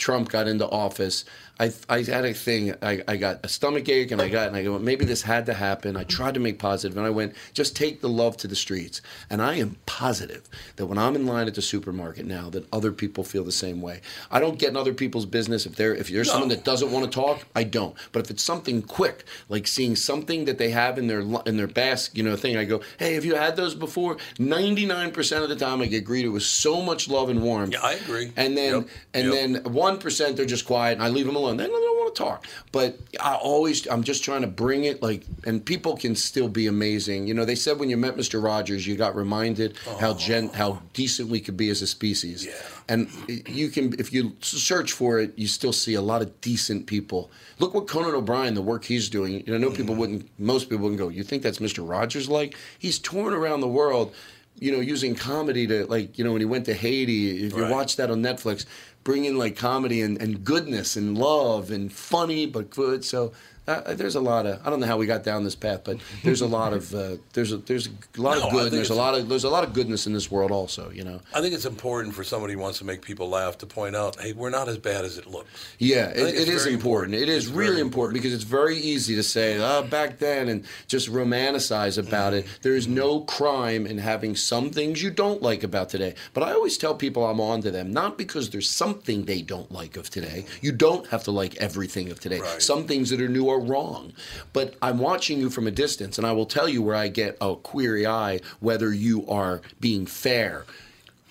Speaker 2: Trump got into office, I, I had a thing. I, I got a stomach ache, and I got, and I go, maybe this had to happen. I tried to make positive, and I went, just take the love to the streets. And I am positive that when I'm in line at the supermarket now, that other people feel the same way. I don't get in other people's business if they're if there's
Speaker 1: No.
Speaker 2: someone that doesn't want to talk, I don't. But if it's something quick, like seeing something that they have in their in their basket, you know, thing, I go, hey, have you had those before? Ninety nine percent of the time, I get greeted with so much love and warmth.
Speaker 1: Yeah, I agree.
Speaker 2: And then
Speaker 1: Yep,
Speaker 2: and
Speaker 1: yep.
Speaker 2: then one percent they're just quiet, and I leave them alone. They don't, don't want to talk. But I always, I'm just trying to bring it like, and people can still be amazing. You know, they said when you met Mr. Rogers, you got reminded how gen, how decent we could be as a species. Yeah. And you can, if you search for it, you still see a lot of decent people. Look what Conan O'Brien, the work he's doing. You know, I know people mm-hmm. wouldn't, most people wouldn't go. You think that's Mr. Rogers like? He's touring around the world you know, using comedy to like, you know, when he went to Haiti, if you
Speaker 1: Right.
Speaker 2: watch that on Netflix, bring in like comedy and, and goodness and love and funny but good. So uh, there's a lot of I don't know how we got down this path, but there's a lot of uh, there's a, there's a lot
Speaker 1: No,
Speaker 2: of good. And there's a lot of there's a lot of goodness in this world also. You know.
Speaker 1: I think it's important for somebody who wants to make people laugh to point out, hey, we're not as bad as it looks.
Speaker 2: Yeah, it,
Speaker 1: it's
Speaker 2: is
Speaker 1: very
Speaker 2: important. It is
Speaker 1: It's
Speaker 2: really important because it's very easy to say, oh, back then, and just romanticize about it. There is no crime in having some things you don't like about today. But I always tell people I'm on to them, not because there's something they don't like of today. You don't have to like everything of today. Some things that are new are wrong. But I'm watching you from a distance, and I will tell you where I get a query eye whether you are being fair.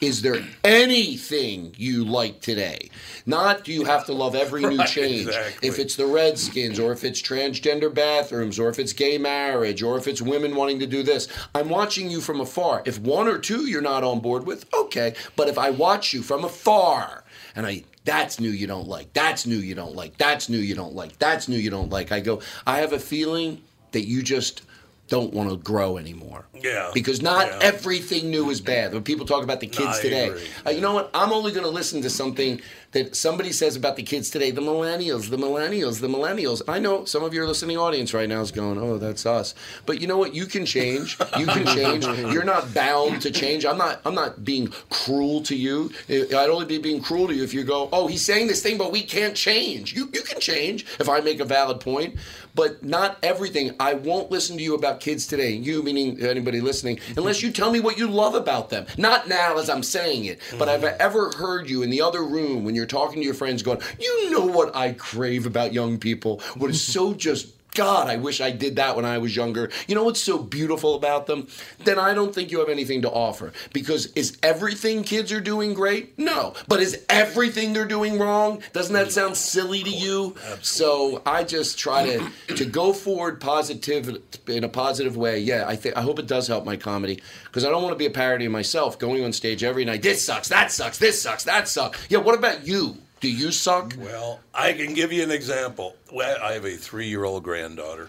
Speaker 2: Is there anything you like today? Not do you have to love every new
Speaker 1: Right,
Speaker 2: change.
Speaker 1: exactly.
Speaker 2: If it's the Redskins, or if it's transgender bathrooms, or if it's gay marriage, or if it's women wanting to do this. I'm watching you from afar. If one or two you're not on board with, okay. But if I watch you from afar and I that's new you don't like, that's new you don't like, that's new you don't like, that's new you don't like, I go, I have a feeling that you just don't want to grow anymore.
Speaker 1: Yeah.
Speaker 2: Because not
Speaker 1: Yeah.
Speaker 2: everything new is bad. When people talk about the kids
Speaker 1: I
Speaker 2: today, uh, you know what? I'm only going to listen to something that somebody says about the kids today. The millennials, the millennials, the millennials. I know some of your listening audience right now is going, "Oh, that's us." But you know what? You can change. You can change. You're not bound to change. I'm not. I'm not being cruel to you. I'd only be being cruel to you if you go, "Oh, he's saying this thing, but we can't change." You you can change if I make a valid point, but not everything. I won't listen to you about kids today. You meaning anybody listening, unless you tell me what you love about them. Not now as I'm saying it, but I've mm-hmm. ever heard you in the other room when you're talking to your friends going, "You know what I crave about young people? What is so just God, I wish I did that when I was younger. You know what's so beautiful about them? Then I don't think you have anything to offer. Because is everything kids are doing great? No. But is everything they're doing wrong? Doesn't that sound silly to you? So I just try to to go forward positive in a positive way. Yeah, I think I hope it does help my comedy because I don't want to be a parody of myself going on stage every night. This sucks, that sucks, this sucks, that sucks. Yeah, what about you? Do you suck?
Speaker 1: Well, I can give you an example. I have a three-year-old granddaughter,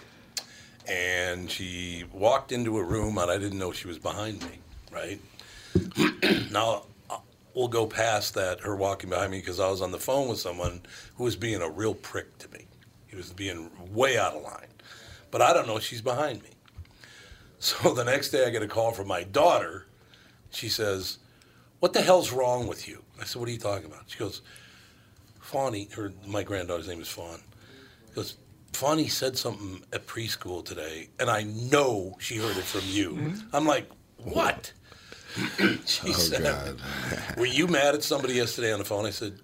Speaker 1: and she walked into a room, and I didn't know she was behind me. Right now, uh, we'll go past that. Her walking behind me because I was on the phone with someone who was being a real prick to me. He was being way out of line, but I don't know she's behind me. So the next day, I get a call from my daughter. She says, "What the hell's wrong with you?" I said, "What are you talking about?" She goes, Fawny, her my granddaughter's name is Fawn. Goes, Fawny said something at preschool today, and I know she heard it from you. Mm-hmm. I'm like, what? she
Speaker 2: Oh,
Speaker 1: said,
Speaker 2: God.
Speaker 1: Were you mad at somebody yesterday on the phone? I said,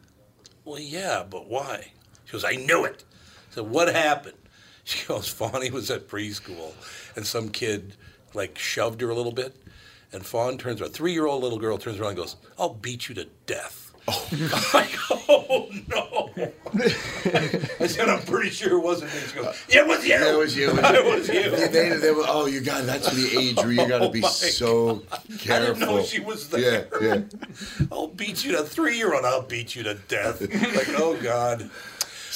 Speaker 1: Well, yeah, but why? She goes, I knew it. I said, What happened? She goes, Fawny was at preschool, and some kid like shoved her a little bit, and Fawn turns around, three year old little girl turns around and goes, I'll beat you to death. Oh, go, oh no. I said, I'm pretty sure it wasn't me. She goes, Yeah, it was you.
Speaker 2: Yeah, it was you.
Speaker 1: it was you.
Speaker 2: They, they, they were, oh, you got that's the age where you oh got to be
Speaker 1: Oh,
Speaker 2: so careful.
Speaker 1: I didn't know she was there.
Speaker 2: Yeah, yeah.
Speaker 1: I'll beat you to three year old. I'll beat you to death. Like, oh God.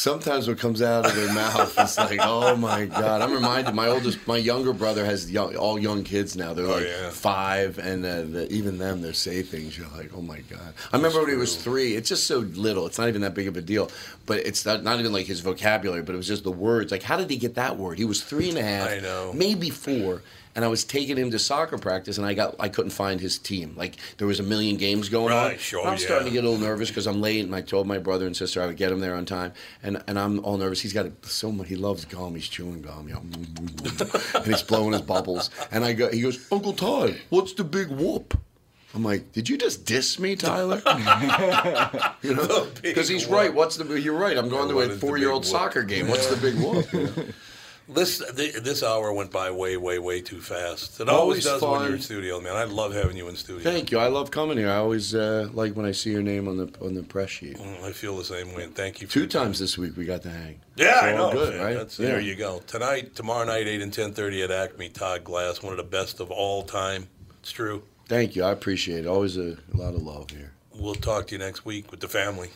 Speaker 2: Sometimes what comes out of their mouth is like, oh my god. I'm reminded. My oldest, my younger brother has young, all young kids now. They're like
Speaker 1: yeah.
Speaker 2: five, and uh, the, even them, they say things. You're like, oh my god. I remember when he was three. It's just so little. It's not even that big of a deal. But it's not, not even like his vocabulary. But it was just the words. Like, how did he get that word? He was three and a half.
Speaker 1: I know.
Speaker 2: Maybe four. And I was taking him to soccer practice, and I got I couldn't find his team. Like there was a million games going on.
Speaker 1: Right, sure,
Speaker 2: I'm starting to get a little nervous because I'm late, and I told my brother and sister I would get him there on time, and and I'm all nervous. He's got so much. He loves gum. He's chewing gum, you know, and he's blowing his bubbles. And I go, he goes, Uncle Todd, what's the big whoop? I'm like, did you just diss me, Tyler? you know, because he's right. What's the? You're right. I'm going
Speaker 1: Yeah,
Speaker 2: to a four-year-old soccer game. What's the big whoop? you know?
Speaker 1: This th- this hour went by way, way, way too fast. It
Speaker 2: Always
Speaker 1: always, does when you're in studio, man. I love having you in studio.
Speaker 2: Thank you. I love coming here. I always uh, like when I see your name on the on the press sheet.
Speaker 1: Mm, I feel the same way, and thank you. For
Speaker 2: Two times this week we got to hang.
Speaker 1: Yeah,
Speaker 2: It's
Speaker 1: I know.
Speaker 2: Good, right? Yeah.
Speaker 1: There you go. Tonight, tomorrow night, eight and ten thirty at Acme. Todd Glass, one of the best of all time. It's true.
Speaker 2: Thank you. I appreciate it. Always a, a lot of love here.
Speaker 1: We'll talk to you next week with the family.